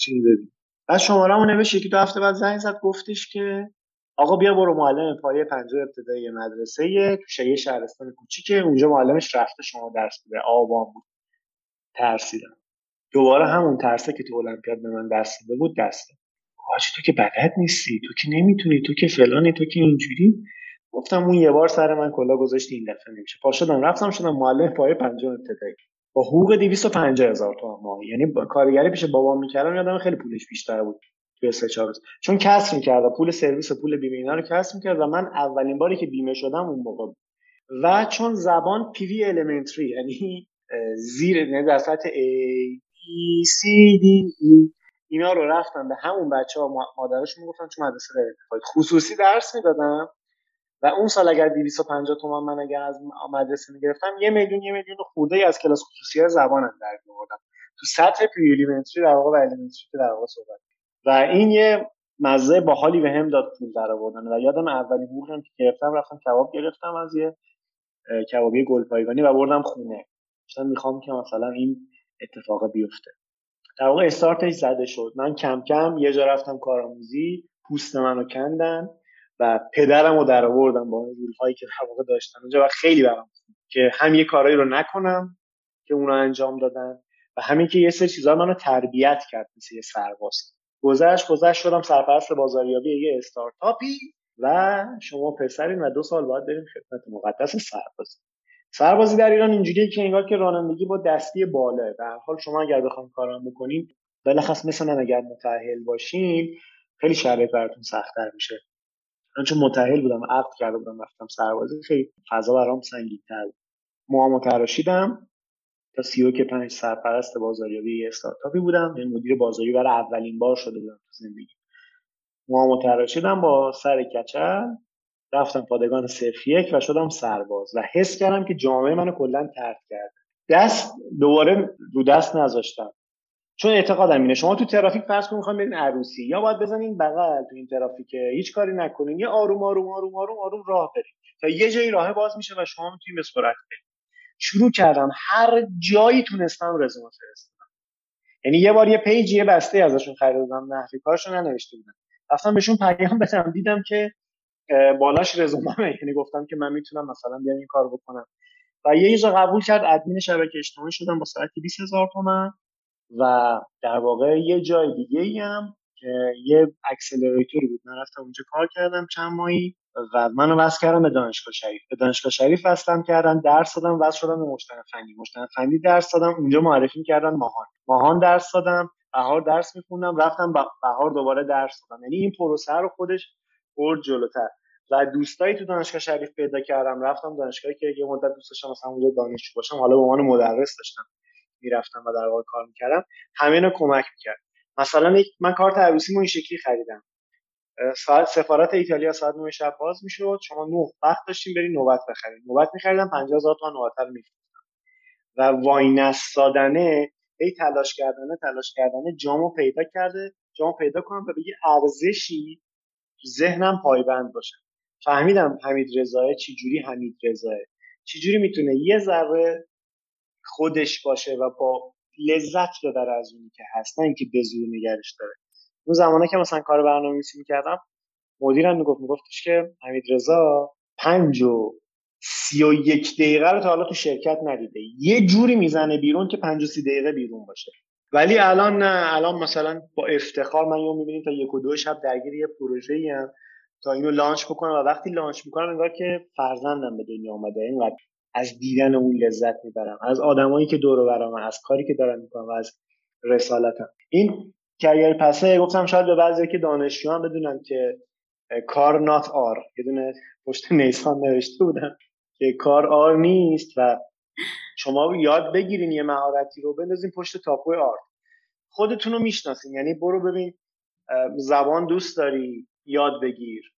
چیزی ببین بعد شماره رو نوشت. یکی دو هفته بعد زنگ زد. گفتش که آقا بیا برو معلم پایه پنجاه ابتدایی مدرسه تو یه شهرستان کوچیکه. اونجا معلمش رفته شما درس بده آبان بود ترسیدم. دوباره همون ترسه که تو المپیاد به من دست داده بود دسته حاجی تو که بلد نیستی. تو که نمی‌تونی. تو که فلانی. تو که اینجوری. گفتم اون یه بار سر من کلا گذاشتی این دفعه نمیشه پا شدم رفتم شدم معلم پایه پنجم ابتدایی. با حقوق 250 هزار تومان ماهی. یعنی کارگری پیش بابام می‌کردم یادم خیلی پولش بیشتر بود توی سه چهار چون کسر می‌کرد پول سرویس پول بیمه اینا رو کسر می‌کرد و من اولین باری که بیمه شدم اون موقع بود. و چون زبان پی وی الیمنتری یعنی زیر نه در سطح A B C D E اینا رو رفتم به همون بچه ها مادرشون می‌گفتن چون مدرسه غیر خصوصی درس می‌دادم. و اون سال اگر 250 تومان من اگر از مدرسه می‌گرفتم یه میلیون یه میلیون خورده از کلاس خصوصی زبانم در میوردم تو سطح پری الیمنتری در واقع و الیمنتری که در واقع صحبت و این یه مزه باحالی به هم داد پول در آوردن. و یادم اولین بورم که گرفتم رفتم کباب گرفتم از یه کبابی گلپایگانی و بردم خونه. مثلا می‌خوام که مثلا این اتفاق بیفته. در واقع استارتش زده شد. من کم کم یه جا رفتم کارآموزی پوست منو کندن. و پدرم رو در آوردم با اون هایی که در واقع داشتن اونجا و خیلی برام که هم یه کارایی رو نکنم که اونا انجام دادن و همین که یه سری چیزا منو تربیت کرد مثل یه سرباز. گذشت گذشت شدم سرپرست بازاریابی یه استارتاپی و شما پسرین و دو سال باید بریم خدمت مقدس سربازی سربازی در ایران اینجوریه که انگار که رانندگی با دستی بالا در حال شما اگر بخوام کارم بکنین بلخص مثل من اگر متأهل باشین خیلی شرایط براتون سختتر میشه. چون متأهل بودم عقد کرده بودم رفتم سربازی خیلی فضا برام سنگین‌تر بود. موامو تراشیدم تا سی که پنج سرپرست بازاریابی یه استارتاپی بودم. یعنی مدیر بازاری برای اولین بار شده بودم تو زندگی. موامو تراشیدم با سر کچل رفتم پادگان صرف یک و شدم سرباز و حس کردم که جامعه منو کلا ترک کرده. دست دوباره رو دست نذاشتم. چون اعتقادم اینه. شما تو ترافیک فرض کنید می‌خواین برین عروسی. یا باید بزنین بغل تو این ترافیک هیچ کاری نکنین. یا آروم آروم آروم آروم آروم راه برین. تا یه جایی راه باز میشه و شما می‌تونید به سرعت شروع کردم. هر جایی تونستم رزومه فرستادم. یعنی یه بار یه page یه بسته ازشون خریدم نحوی کارشون ننوشته بودن. رفتم بهشون پیام بدم. دیدم که بالاش رزومه یعنی گفتم که من می‌تونم مثلا بیام این کار بکنم. و یه قبول کرد. ادمین شبکه اجتماعی شدم. با ساعت 20 هزار تومن. و در واقع یه جای دیگه ای هم که یه اکسلراتوری بود. من رفتم اونجا کار کردم چند ماهی و منو وصل کردم به دانشگاه شریف. به دانشگاه شریف وصلم کردن درس دادم وصل شدم به مشتن فنی. مشتن فنی درس دادم اونجا معرفی کردن ماهان. ماهان درس دادم بهار درس میخوندم رفتم بهار دوباره درس دادم. یعنی این پروسه رو خودش برد جلوتر. و دوستایی تو دانشگاه شریف پیدا کردم. رفتم دانشگاهی که یه مدت دوست مثلا اونجا دانشجو باشم حالا به عنوان مدرس داشتم. می‌رفتم و در واقع کار می‌کردم همه اینو کمک می‌کرد. مثلا من کارت عروسی این شکلی خریدم. ساعت سفارت ایتالیا ساعت 9 شب باز می‌شد شما 9 وقت داشتیم برید نوبت بخرید نوبت میخریدم 50000 تومان نوبت میفروختم. و وای نستادنه ای تلاش کردنه تلاش کردنه جامو پیدا کرده. جامو پیدا کنم و به یه ارزشی تو ذهنم پایبند باشه. فهمیدم حمید رضایه چی جوری حمید رضایه. چی جوری می‌تونه یه ذره خودش باشه و با لذت ببره از اونی که هست نه اینکه به زور نگرش داره. اون زمانه که مثلا کار برنامه‌نویسی می‌کردم مدیرم می‌گفت میگفتش که حمید رضا پنج و سی و یک دقیقه رو تا حالا تو شرکت ندیده. یه جوری می‌زنه بیرون که پنج و سی دقیقه بیرون باشه. ولی الان نه الان مثلا با افتخار من یه می‌بینیم تا یک و دو شب درگیر یه پروژه هم تا اینو launch بکنم و وقتی launch می‌کنم انگار که فرزندم به دنیا اومده. اینقدر از دیدن اون لذت می‌برم از آدمایی که دور برام از کاری که دارم می‌کنم و از رسالتم. این career path ه گفتم شاید به بعضی که دانشجو هم بدونن که کار not عار یه دونه پشت نیسان نوشته بودن که کار عار نیست و شما یاد بگیرین یه مهارتی رو بندازین پشت تاپو آرد خودتون رو می‌شناسین. یعنی برو ببین زبان دوست داری یاد بگیر.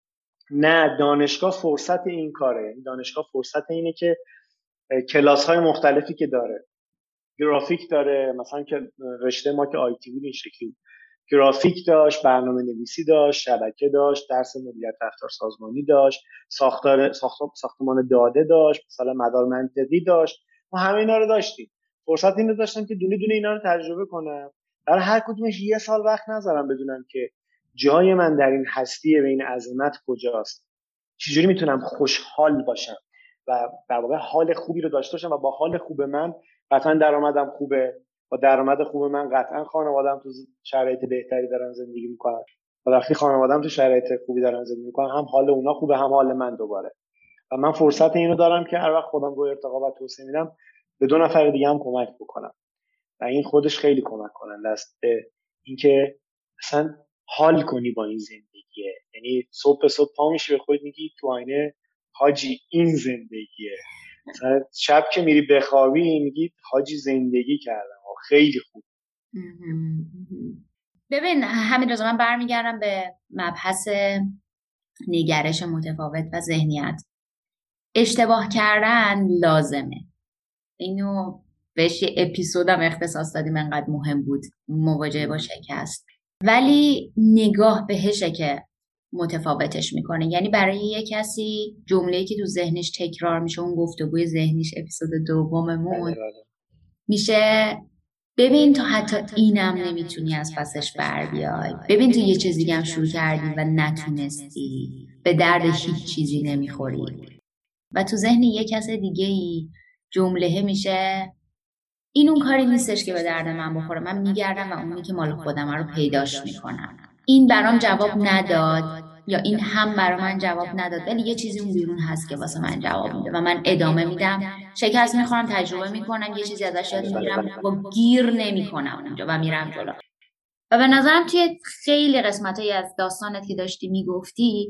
نه دانشگاه فرصت این کاره. دانشگاه فرصت اینه که کلاس های مختلفی که داره. گرافیک داره مثلا که رشته ما که آیتی بود این شکلی گرافیک داشت برنامه نویسی داشت شبکه داشت درس مدیریت رفتار سازمانی داشت ساختار ساختمان داده داشت مثلا مدار منطقی داشت. ما همه اینا رو داشتیم. فرصت این داشتم که دونه دونه اینا رو تجربه کنم. برای هر کدومش یه سال وقت نذارم بدونم که جای من در این هستی و این عظمت کجاست. چجوری می‌تونم خوشحال باشم؟ و در واقع حال خوبی رو داشته باشم و با حال خوب من قطعا درآمدم خوبه. با درآمد خوب من قطعا خانوادم تو شرایط بهتری دارن زندگی می‌کنن. و وقتی خانوادم تو شرایط خوبی دارن زندگی می‌کنن هم حال اونا خوبه هم حال من دوباره. و من فرصت اینو دارم که هر وقت خودم رو ارتقا و توسعه میدم به دو نفر دیگه هم کمک بکنم. و این خودش خیلی کمک کننده است به اینکه اصلا حال کنی با این زندگیه یعنی صبح صبح پا میشی به خود میگی تو آینه حاجی این زندگیه. مثلا شب که میری بخوابی میگی حاجی زندگی کردم. خیلی خوب. ببین همین روز من برمیگردم به مبحث نگرش متفاوت و ذهنیت. اشتباه کردن لازمه. اینو بهش یه اپیزودم اختصاص دادیم انقدر مهم بود. مواجهه با شکست. ولی نگاه بهشه که متفاوتش می‌کنه. یعنی برای یه کسی جمله‌ای که تو ذهنش تکرار میشه اون گفتگوی ذهنیش اپیزود دوممون بله، بله. میشه. ببین تو حتی اینم نمی‌تونی از پسش بر بیای. ببین تو یه چیزی دیگه هم شروع کردی و نتونستی. به درد هیچ چیزی نمی‌خوری. و تو ذهن یه کس دیگه ای جمله میشه. این اون کاری نیستش که به درد من بخوره. من میگردم و اونی که مال خودم رو پیداش می‌کنم. این برام جواب نداد یا این هم برای من جواب نداد ولی یه چیزی اون بیرون هست که واسه من جواب میده و من ادامه میدم. شکست می‌خورم تجربه می‌کنم یه چیزی ازش یاد می‌گیرم با گیر نمی‌کنم اونجا و میرم جلو. و به نظرم توی خیلی قسمت از داستانت که داشتی می‌گفتی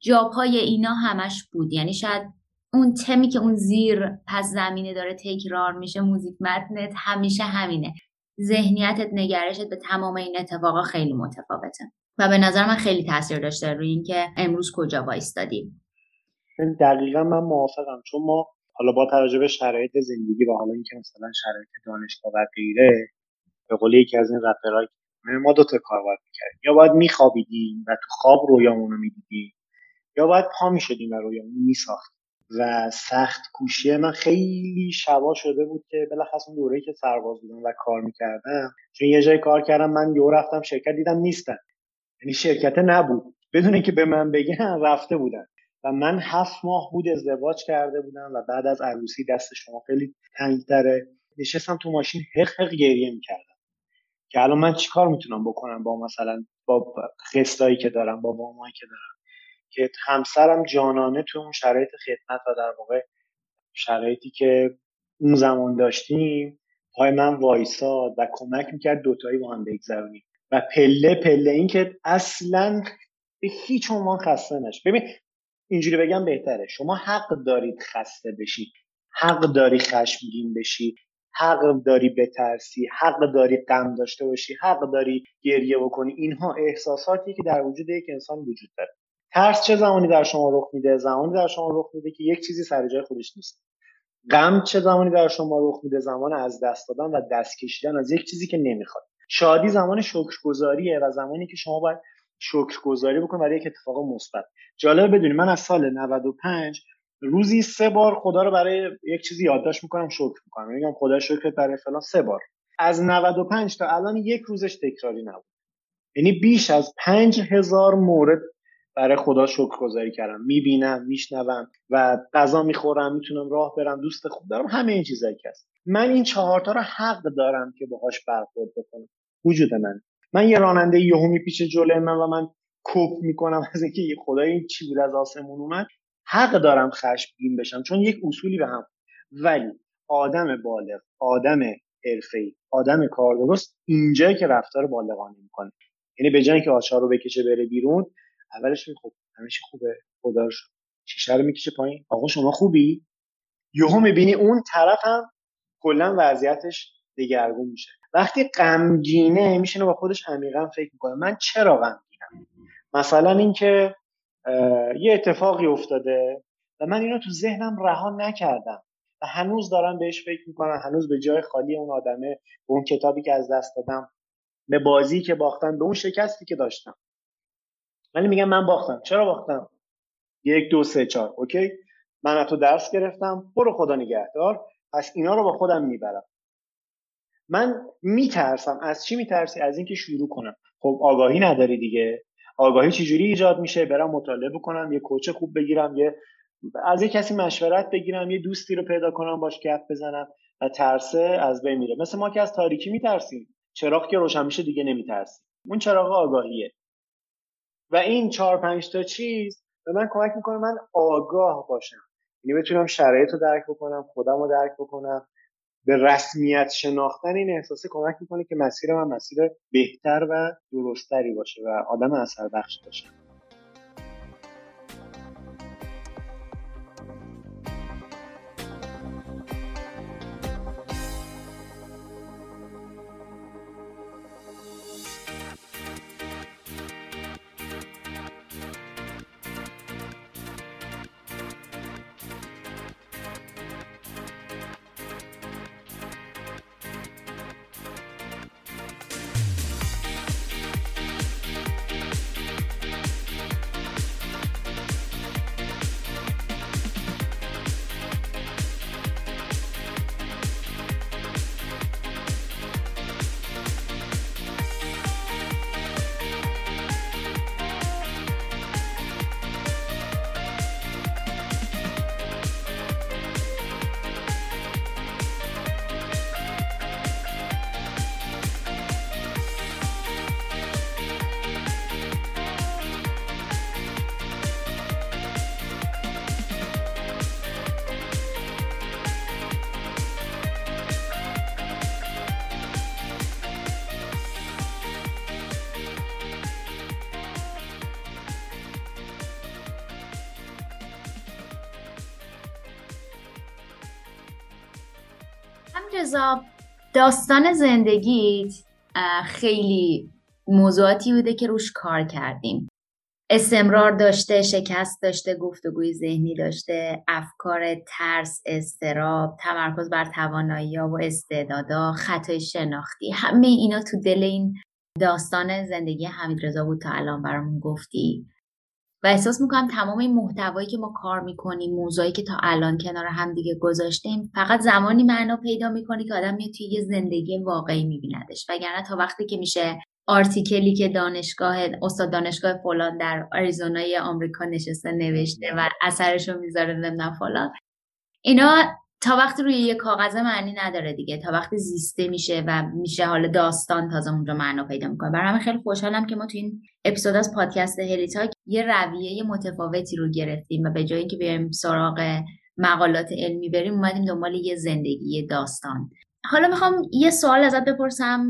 جاپای اینا همش بود. یعنی شاید اون تمی که اون زیر پس زمینه داره تکرار میشه موزیک متنت همیشه همینه. ذهنیتت نگرشت به تمام این اتفاقا خیلی متفاوته. و به نظر من خیلی تاثیر داشته روی اینکه امروز کجا وایستادیم. دقیقا من موافقم چون ما حالا با توجه به شرایط زندگی و حالا اینکه مثلا شرایط دانشگاه و غیره به قول یکی از این رپرها ما دو تا کار باید می‌کردیم. یا باید میخوابیدیم و تو خواب رویامون رو می‌دیدیم یا باید پا می‌شدیم و رویامون میساختیم. و سخت کوشی من خیلی شبا شده بود که بلخص اون دوره‌ای که سرباز بودم و کار می‌کردم چون یه جای کار کردم من یه رفتم شرکت دیدم نیستن. یعنی شرکت نبود. بدون که به من بگن رفته بودن. و من هفت ماه بود ازدواج کرده بودم و بعد از عروسی دست شما خیلی تنگتره نشستم تو ماشین حق حق گریه می‌کردم. که الان من چیکار می‌تونم بکنم با مثلا با خستایی که دارم با وامایی که دارم؟ که همسرم جانانه تو اون شرایط خدمت و در واقع شرایطی که اون زمان داشتیم پای من وایساد و کمک می‌کرد دوتایی با هم بگذرونیم. و پله پله این که اصلا به هیچ عنوان خسته نش ببین اینجوری بگم بهتره. شما حق دارید خسته بشید حق داری خشمگین بشی. حق داری بترسی. حق داری غم داشته باشی. حق داری گریه بکنی. اینها احساساتی که در وجود یک انسان وجود داره. ترس چه زمانی در شما رخ میده؟ زمانی در شما رخ میده که یک چیزی سر جای خودش نیست. غم چه زمانی در شما رخ میده؟ زمان از دست دادن و دست کشیدن از یک چیزی که نمی‌خواد. شادی زمان شکرگزاریه و زمانی که شما باید شکرگزاری بکنید برای یک اتفاق مثبت. جالب بدونید من از سال 95 روزی سه بار خدا رو برای یک چیزی یادداشت می‌کنم شکر می‌کنم. میگم خدا شکرت برای فلان سه بار. از 95 تا الان یک روزش تکراری نبود. یعنی بیش از پنج هزار مورد برای خدا شکرگزاری کردم. می‌بینم میشنوم و غذا می‌خورم می‌تونم راه برم دوست خوب دارم همه این چیزایی که هست. من این چهارتا رو حق دارم که باهاش برخورد بکنم. وجود من. من یه راننده یهو میپیچه جلوی من و من کپ می‌کنم از اینکه خدای این چی بود از آسمون اومد. حق دارم خشمگین بشم چون یک اصولی به هم ولی آدم بالغ آدم حرفه‌ای آدم کار درست اینجایی که رفتار بالغانه می‌کنه. یعنی به جای که آچار رو بکشه بره بیرون اولش خب همه خوبه. خدا رو شیشه رو می‌کشه پایین. آقا شما خوبی؟ یهو می‌بینی اون طرف هم کلا وضعیتش دگرگون میشه. وقتی غمگینه میشینه با خودش عمیقا فکر می‌کنه. من چرا غمگینم؟ مثلا اینکه یه اتفاقی افتاده و من اینو تو ذهنم رها نکردم و هنوز دارم بهش فکر می‌کنم. هنوز به جای خالی اون آدمه به اون کتابی که از دست دادم به بازی که باختم به اون شکستی که داشتم. ولی میگم من باختم. چرا باختم؟ یک دو سه چهار. اوکی؟ من تو درس گرفتم. برو خدا نگهدار. پس اینا رو با خودم می‌برم. من میترسم. از چی میترسی؟ از اینکه شروع کنم. خب آگاهی نداری دیگه. آگاهی چجوری ایجاد میشه؟ برم مطالعه بکنم یه کوچه خوب بگیرم یه از یه کسی مشورت بگیرم یه دوستی رو پیدا کنم باش گپ بزنم و ترسه از بین میره. مثل ما که از تاریکی میترسیم. چراغ که روشن میشه دیگه نمیترسیم. اون چراغ آگاهیه. و این چهار پنج تا چیز به من کمک می‌کنه من آگاه باشم. یعنی بتونم شرایط رو درک بکنم خودم رو درک بکنم. به رسمیت شناختن این احساسه کمک می‌کنه که مسیر من مسیر بهتر و درستری باشه و آدم اثر بخش باشه. داستان زندگیت خیلی موضوعاتی بوده که روش کار کردیم. استمرار داشته شکست داشته گفتگوی ذهنی داشته افکار ترس استراب تمرکز بر توانایی و استعدادا خطای شناختی. همه اینا تو دل این داستان زندگی حمید رضا بود تا الان برامون گفتی. و احساس می‌کنم تمام این محتوایی که ما کار می‌کنیم موضوعی که تا الان کنار هم دیگه گذاشتیم فقط زمانی معنا پیدا می‌کنه که آدم میاد توی یه زندگی واقعی میبیندش. وگرنه تا وقتی که میشه آرتیکلی که دانشگاه استاد دانشگاه فلان در آریزونای آمریکا نشسته نوشته و اثرش رو می‌ذاره نمی‌دونم فلان اینا تا وقتی روی یه کاغذ معنی نداره دیگه. تا وقتی زیسته میشه و میشه حال داستان تازه اونجا معنا پیدا می‌کنه. برای همه خیلی خوشحالم که ما تو این اپیزود از پادکست هلیتاک یه رویه متفاوتی رو گرفتیم و به جای اینکه بیایم سراغ مقالات علمی بریم اومدیم دنبال یه زندگی یه داستان. حالا می‌خوام یه سوال ازت بپرسم.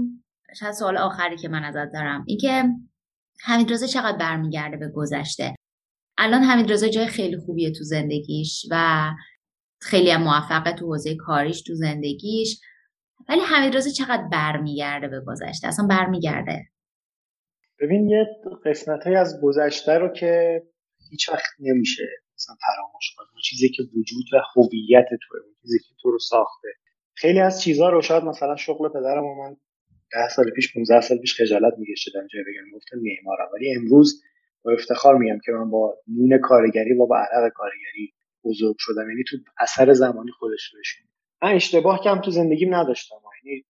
شاید سوال آخری که من ازت دارم. اینکه حمید رضا چقدر برمیگرده به گذشته؟ الان حمید رضا جای خیلی خوبیه تو زندگیش و خیلی موفقه تو حوزه کاریش تو زندگیش. ولی حمید رضا چقدر برمیگرده به گذشته؟ اصلا برمیگرده. ببین یه قسمت های از گذشته رو که هیچ وقت نمیشه مثلا فراموش کنی. اون چیزی که وجود و هویت توه اون چیزی که تو رو ساخته. خیلی از چیزها رو شاید مثلا شغل پدرم و من ده سال پیش 15 سال پیش خجالت میکشیدم جای بگم. گفتم معمارم ولی امروز با افتخار میگم که من با نون کارگری و با عرق کارگری بزرگ شدم. یعنی تو اثر زمانی خودش رو من اشتباه کم تو زندگیم نداشتم. یعنی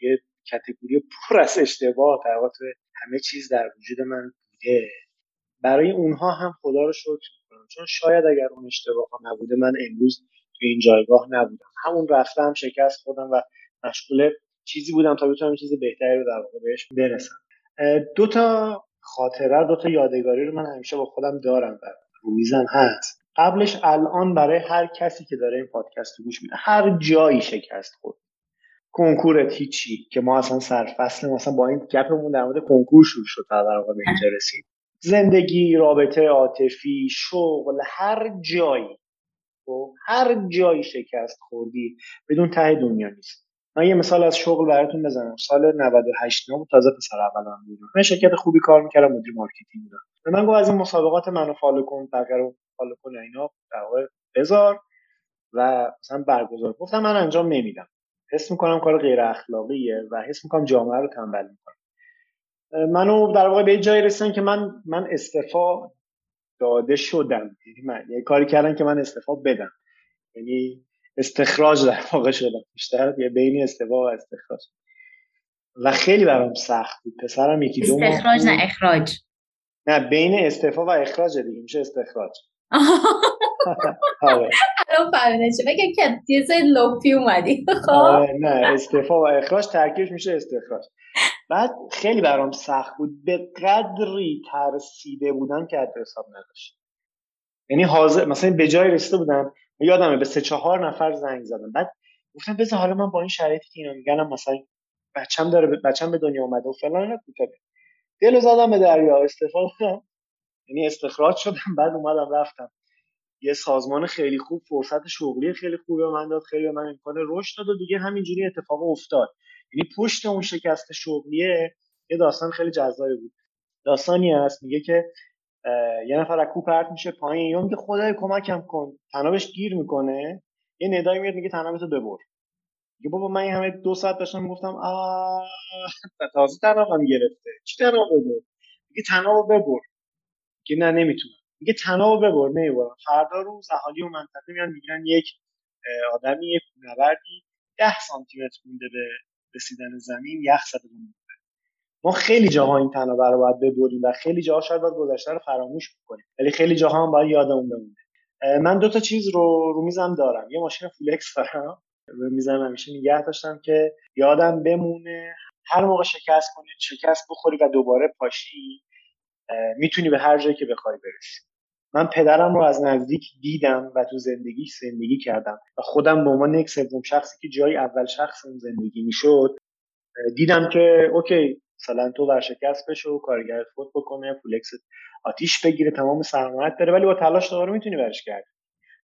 یه کتگوری پر از اشتباه در واقع همه چیز در وجود من بوده. برای اونها هم خدا رو شکر می‌کنم. چون شاید اگر اون اشتباه ها نبوده من امروز تو این جایگاه نبودم. همون رفتم شکست خودم و مشغول چیزی بودم تا بتونم چیز بهتری رو در واقع بهش برسم. دو تا خاطره دو تا یادگاری رو من همیشه با خودم دارم و رو میزم هست. قبلش الان برای هر کسی که داره این پادکست رو گوش میده هر جایی شکست خورد. کنکورت هیچی که ما اصلا سرفصل مثلا با این گپمون در مورد کنکور شروع شد تا در واقع به رسید. زندگی رابطه عاطفی شغل هر جایی. خب هر جایی شکست خوردی بدون ته دنیا نیست. من یه مثال از شغل براتون بزنم. سال 98 بود تازه پسر اولم بودم من شرکت خوبی کار می‌کردم مدیر marketing بودم. به من گفت از این مسابقات منو follow کن بقیه follow کن اینا در واقع بذار و مثلا برگزار. گفتم من انجام نمیدم. حس می‌کنم کار غیر اخلاقیه و حس می‌کنم جامعه رو تنبل می‌کنم منو در واقع به جایی رسیدن که من من استعفا داده شدم. یعنی من یه کاری کردن که من استعفا بدم. یعنی استخراج در واقع شدم. بیشتر یه بین استفا و استخراج. و خیلی برام سخت بود. پسرم یکی دو استخراج نه اخراج. نه بین استفا و اخراج دیگه. میشه استخراج. <laughs> آره. الان فهمیدم چه بگم که یه سری لوپی اومدی. <laughs> خب. آره، نه. استفا و اخراج ترکیبش میشه استخراج. بعد خیلی برام سخت بود. به قدری ترسیده بودم که حد حساب نداشت. یعنی حاضر مثلا به جای رسیده بودم یادمه به سه چهار نفر زنگ زدم. بعد گفتم بذار حالا من با این شرایطی که اینا میگنم مثلا بچم داره بچم به دنیا اومده و فلان اینا دل زدم به دریا استفاده یعنی استخراج شدم بعد اومدم رفتم. یه سازمان خیلی خوب فرصت شغلی خیلی خوبی به من داد خیلی به من امکان رشد داد و دیگه همینجوری اتفاق افتاد. یعنی پشت اون شکست شغلیه یه داستان خیلی جذابی بود. داستانی هست میگه که یه نفر از کو پرت میشه پایین. یا میگه خدای کمکم کن. تنابش گیر می‌کنه. یه ندایی میاد میگه تنابتو ببر. میگه بابا من همه دو ساعت داشتم می‌گفتم آ تازه تنابم گرفته. چی تناب ببر؟ میگه تنابو ببر. میگه نه نمی‌تونم. میگه تنابو ببر نمی‌برم فردا روز اهالی و منطقه میان میگن یک آدمی یک نوردی ده سانتی متر مونده به رسیدن زمین یخ زده ما خیلی جاها این تنابه رو باید ببریم و خیلی جاها شاید باید گذشته رو فراموش بکنیم. ولی خیلی جاها هم باید یادمون بمونه. من دو تا چیز رو رو میزم دارم. یه ماشین فلکس دارم. رو میزم همیشه نگه داشتم که یادم بمونه. هر موقع شکست کنی شکست بخوری و دوباره پاشی می‌تونی به هر جایی که بخوای برسی. من پدرم رو از نزدیک دیدم و تو زندگی زندگی کردم. و خودم به عنوان یک سوم شخصی که جای اول شخص اون زندگی می‌شد دیدم که okay مثلا تو ورشکست بشه و کارگرت فوت بکنه فولکس آتیش بگیره تمام سرمایت داره ولی با تلاش دوباره می‌تونی برش کرد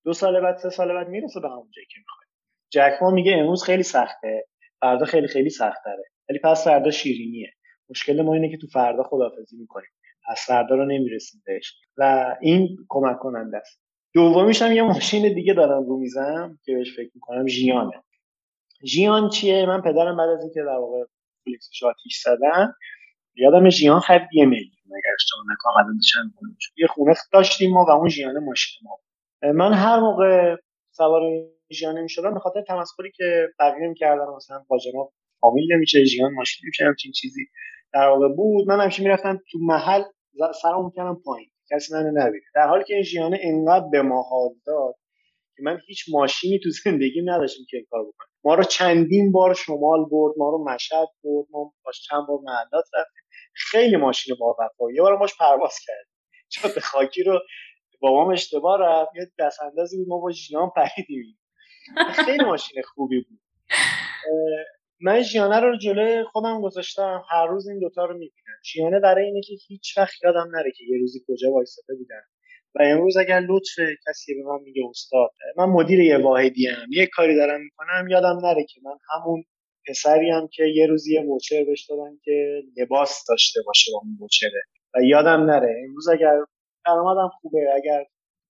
دو سال بعد سه سال بعد می‌رسه به همون جایی که می‌خوای. جک ما میگه امروز خیلی سخته فردا خیلی خیلی سخت تره ولی پس فردا شیرینیه. مشکل ما اینه که تو فردا خداحافظی می‌کنیم. پس فردا رو نمی‌رسیم بهش. و این کمک کننده است. دومیش هم یه ماشین دیگه دارم رو میزم که بهش فکر می‌کنم ژیانه. ژیان چیه؟ من پدرم بعد از اینکه در واقع فلکسش آتیش زدن یادم ژیان خرید یه میلیون اگر اشتباه نکنم الان چند یه خونه داشتیم ما و اون ژیان ماشین ما. من هر موقع سوار ژیان نمی‌شدم به خاطر تمسخری که بقیه می‌کردن مثلا با جناب فامیل نمیشه ژیان ماشین نمیشه همچین چیزی در واقع بود. من همیشه می‌رفتم تو محل سرمو می‌کردم پایین کسی منو نبید در حالی که این ژیان انقدر به ما حال داد که من هیچ ماشینی تو زندگیم نداشتم که این کار بکنم. ما رو چندین بار شمال برد ما رو مشهد برد ما باش چند بار محلات رفتیم. خیلی ماشین با وفا. یه بار ماش پرواز کرد چون خاکی رو بابام اشتباه رفت. یه دست اندازی بود ما با ژیان پریدیم. خیلی ماشین خوبی بود. من ژیانه رو جلوی خودم گذاشتم. هر روز این دوتا رو می‌بینم. ژیانه برای اینه که هیچ وقت یادم نره که یه روزی کجا وایساده بودن. و امروز اگر لطف کسی به من میگه استاد من مدیر یه واحدی هم یه کاری دارم می‌کنم یادم نره که من همون پسری هم که یه روزی یه موچر بهش دادن که لباس داشته باشه با اون و یادم نره امروز اگر درآمدم خوبه اگر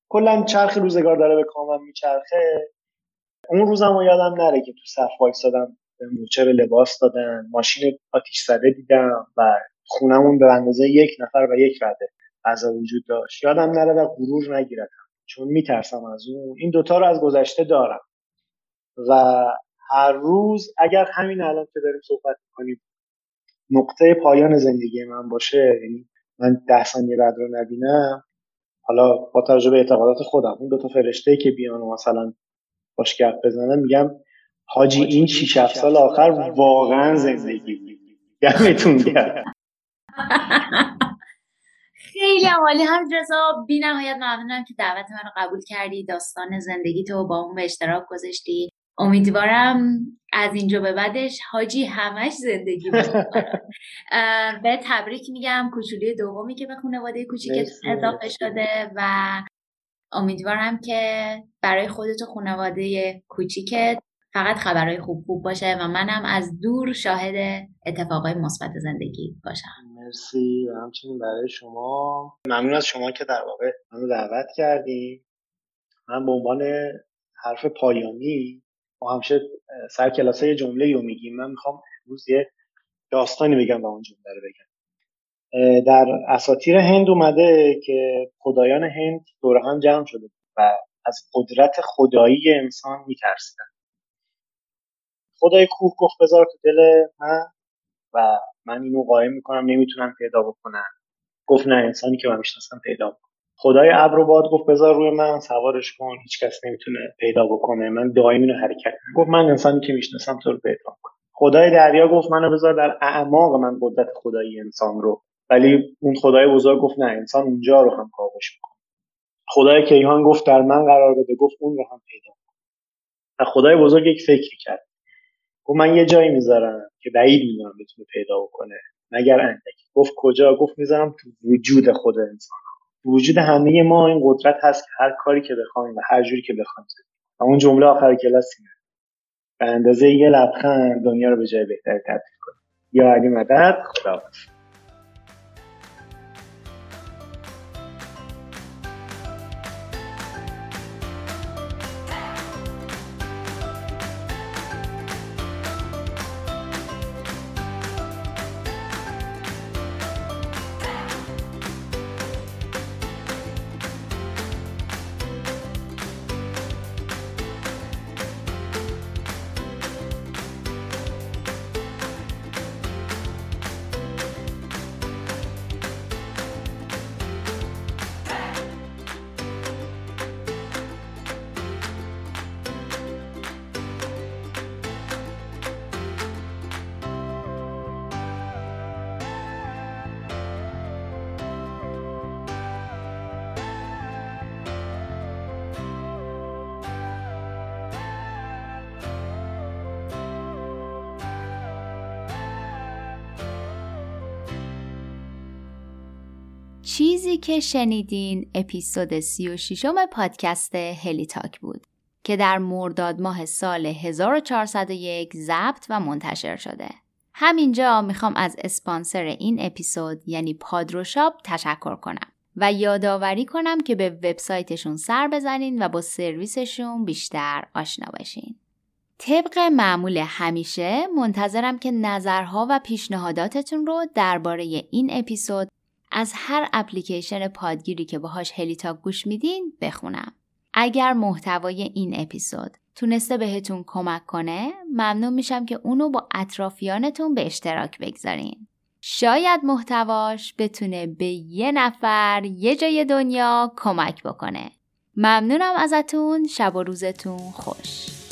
کلا چرخ روزگار داره به کامم میچرخه اون روزم یادم نره که تو صف وایسادم به موچر لباس دادن ماشین آتیش زده دیدم و خونمون به اندازه یک نفر و یک رده غذا وجود داشت. یادم نره و غرور نگیرتم چون میترسم از اون. این دوتا رو از گذشته دارم. و هر روز اگر همین الان که داریم صحبت می‌کنیم نقطه پایان زندگی من باشه یعنی من ده ثانیه بعد رو نبینم حالا با توجه به اعتقادات خودم اون دوتا فرشته که بیان و مثلا باش گپ بزنم میگم حاجی این 6 سال آخر واقعا زندگی بود. گمتون گرم. <laughs> خیلی عالی. هم رضا بی نهایت ممنونم که دعوت من رو قبول کردی. داستان زندگی تو با اون به اشتراک گذاشتی. امیدوارم از اینجا به بعدش حاجی همش زندگی <laughs> به تبریک میگم. کوچولی دومی که به خانواده کوچیکت اضافه شده و امیدوارم که برای خودت و خانواده کوچیکت فقط خبرهای خوب خوب باشه و منم از دور شاهد اتفاقای مثبت زندگی باشم. مرسی و همچنین برای شما. ممنون از شما که در واقع منو دعوت کردی من به عنوان حرف پایانی ما همیشه سر کلاس یه جمله رو میگیم. من می‌خوام امروز یه داستانی بگم و اون جمله رو بگم. در اساتیر هند اومده که خدایان هند دور هم جمع شده و از قدرت خدایی انسان میترسیدن. خدای کوه گفت بذار تو دل من و من اینو قایم می‌کنم نمی‌تونم پیدا بکنم. گفت نه انسانی که من می‌شناسم پیدا بکنم خدای ابر و باد گفت بذار روی من سوارش کن هیچ کس نمی‌تونه پیدا بکنه. من دائم اینو حرکت گفت من انسانی که می‌شناسم تو رو پیدا کنم خدای دریا گفت منو بذار در اعماق من قدرت خدایی انسان رو. ولی اون خدای بزرگ گفت نه انسان اونجا رو هم کاوش می‌کنه. خدای کیهان گفت در من قرار بده. گفت اون رو هم پیدا کنه خدای بزرگ یک فکری کرد. گفت من یه جایی می‌ذارم که بعید می‌دونم بتونه پیدا بکنه. مگر اندک گفت کجا؟ گفت می‌ذارم تو وجود خود انسان. وجود همه ما این قدرت هست که هر کاری که بخوایم و هر جوری که بخوایم و اون جمله آخر کلاس اینه. به اندازه یه لبخند دنیا رو به جای بهتری تبدیل کنیم. یا علی مدد خدا چیزی که شنیدین اپیزود 36 م پادکست هلی تاک بود که در مرداد ماه سال 1401 ضبط و منتشر شده. همینجا می‌خوام از اسپانسر این اپیزود یعنی پادروشاپ تشکر کنم و یادآوری کنم که به وبسایتشون سر بزنین و با سرویسشون بیشتر آشنا بشین. طبق معمول همیشه منتظرم که نظرها و پیشنهاداتتون رو درباره این اپیزود از هر اپلیکیشن پادگیری که باهاش هلیتاک گوش میدین بخونم. اگر محتوای این اپیزود تونسته بهتون کمک کنه ممنون میشم که اونو با اطرافیانتون به اشتراک بگذارین. شاید محتواش بتونه به یه نفر یه جای دنیا کمک بکنه. ممنونم ازتون شب و روزتون خوش.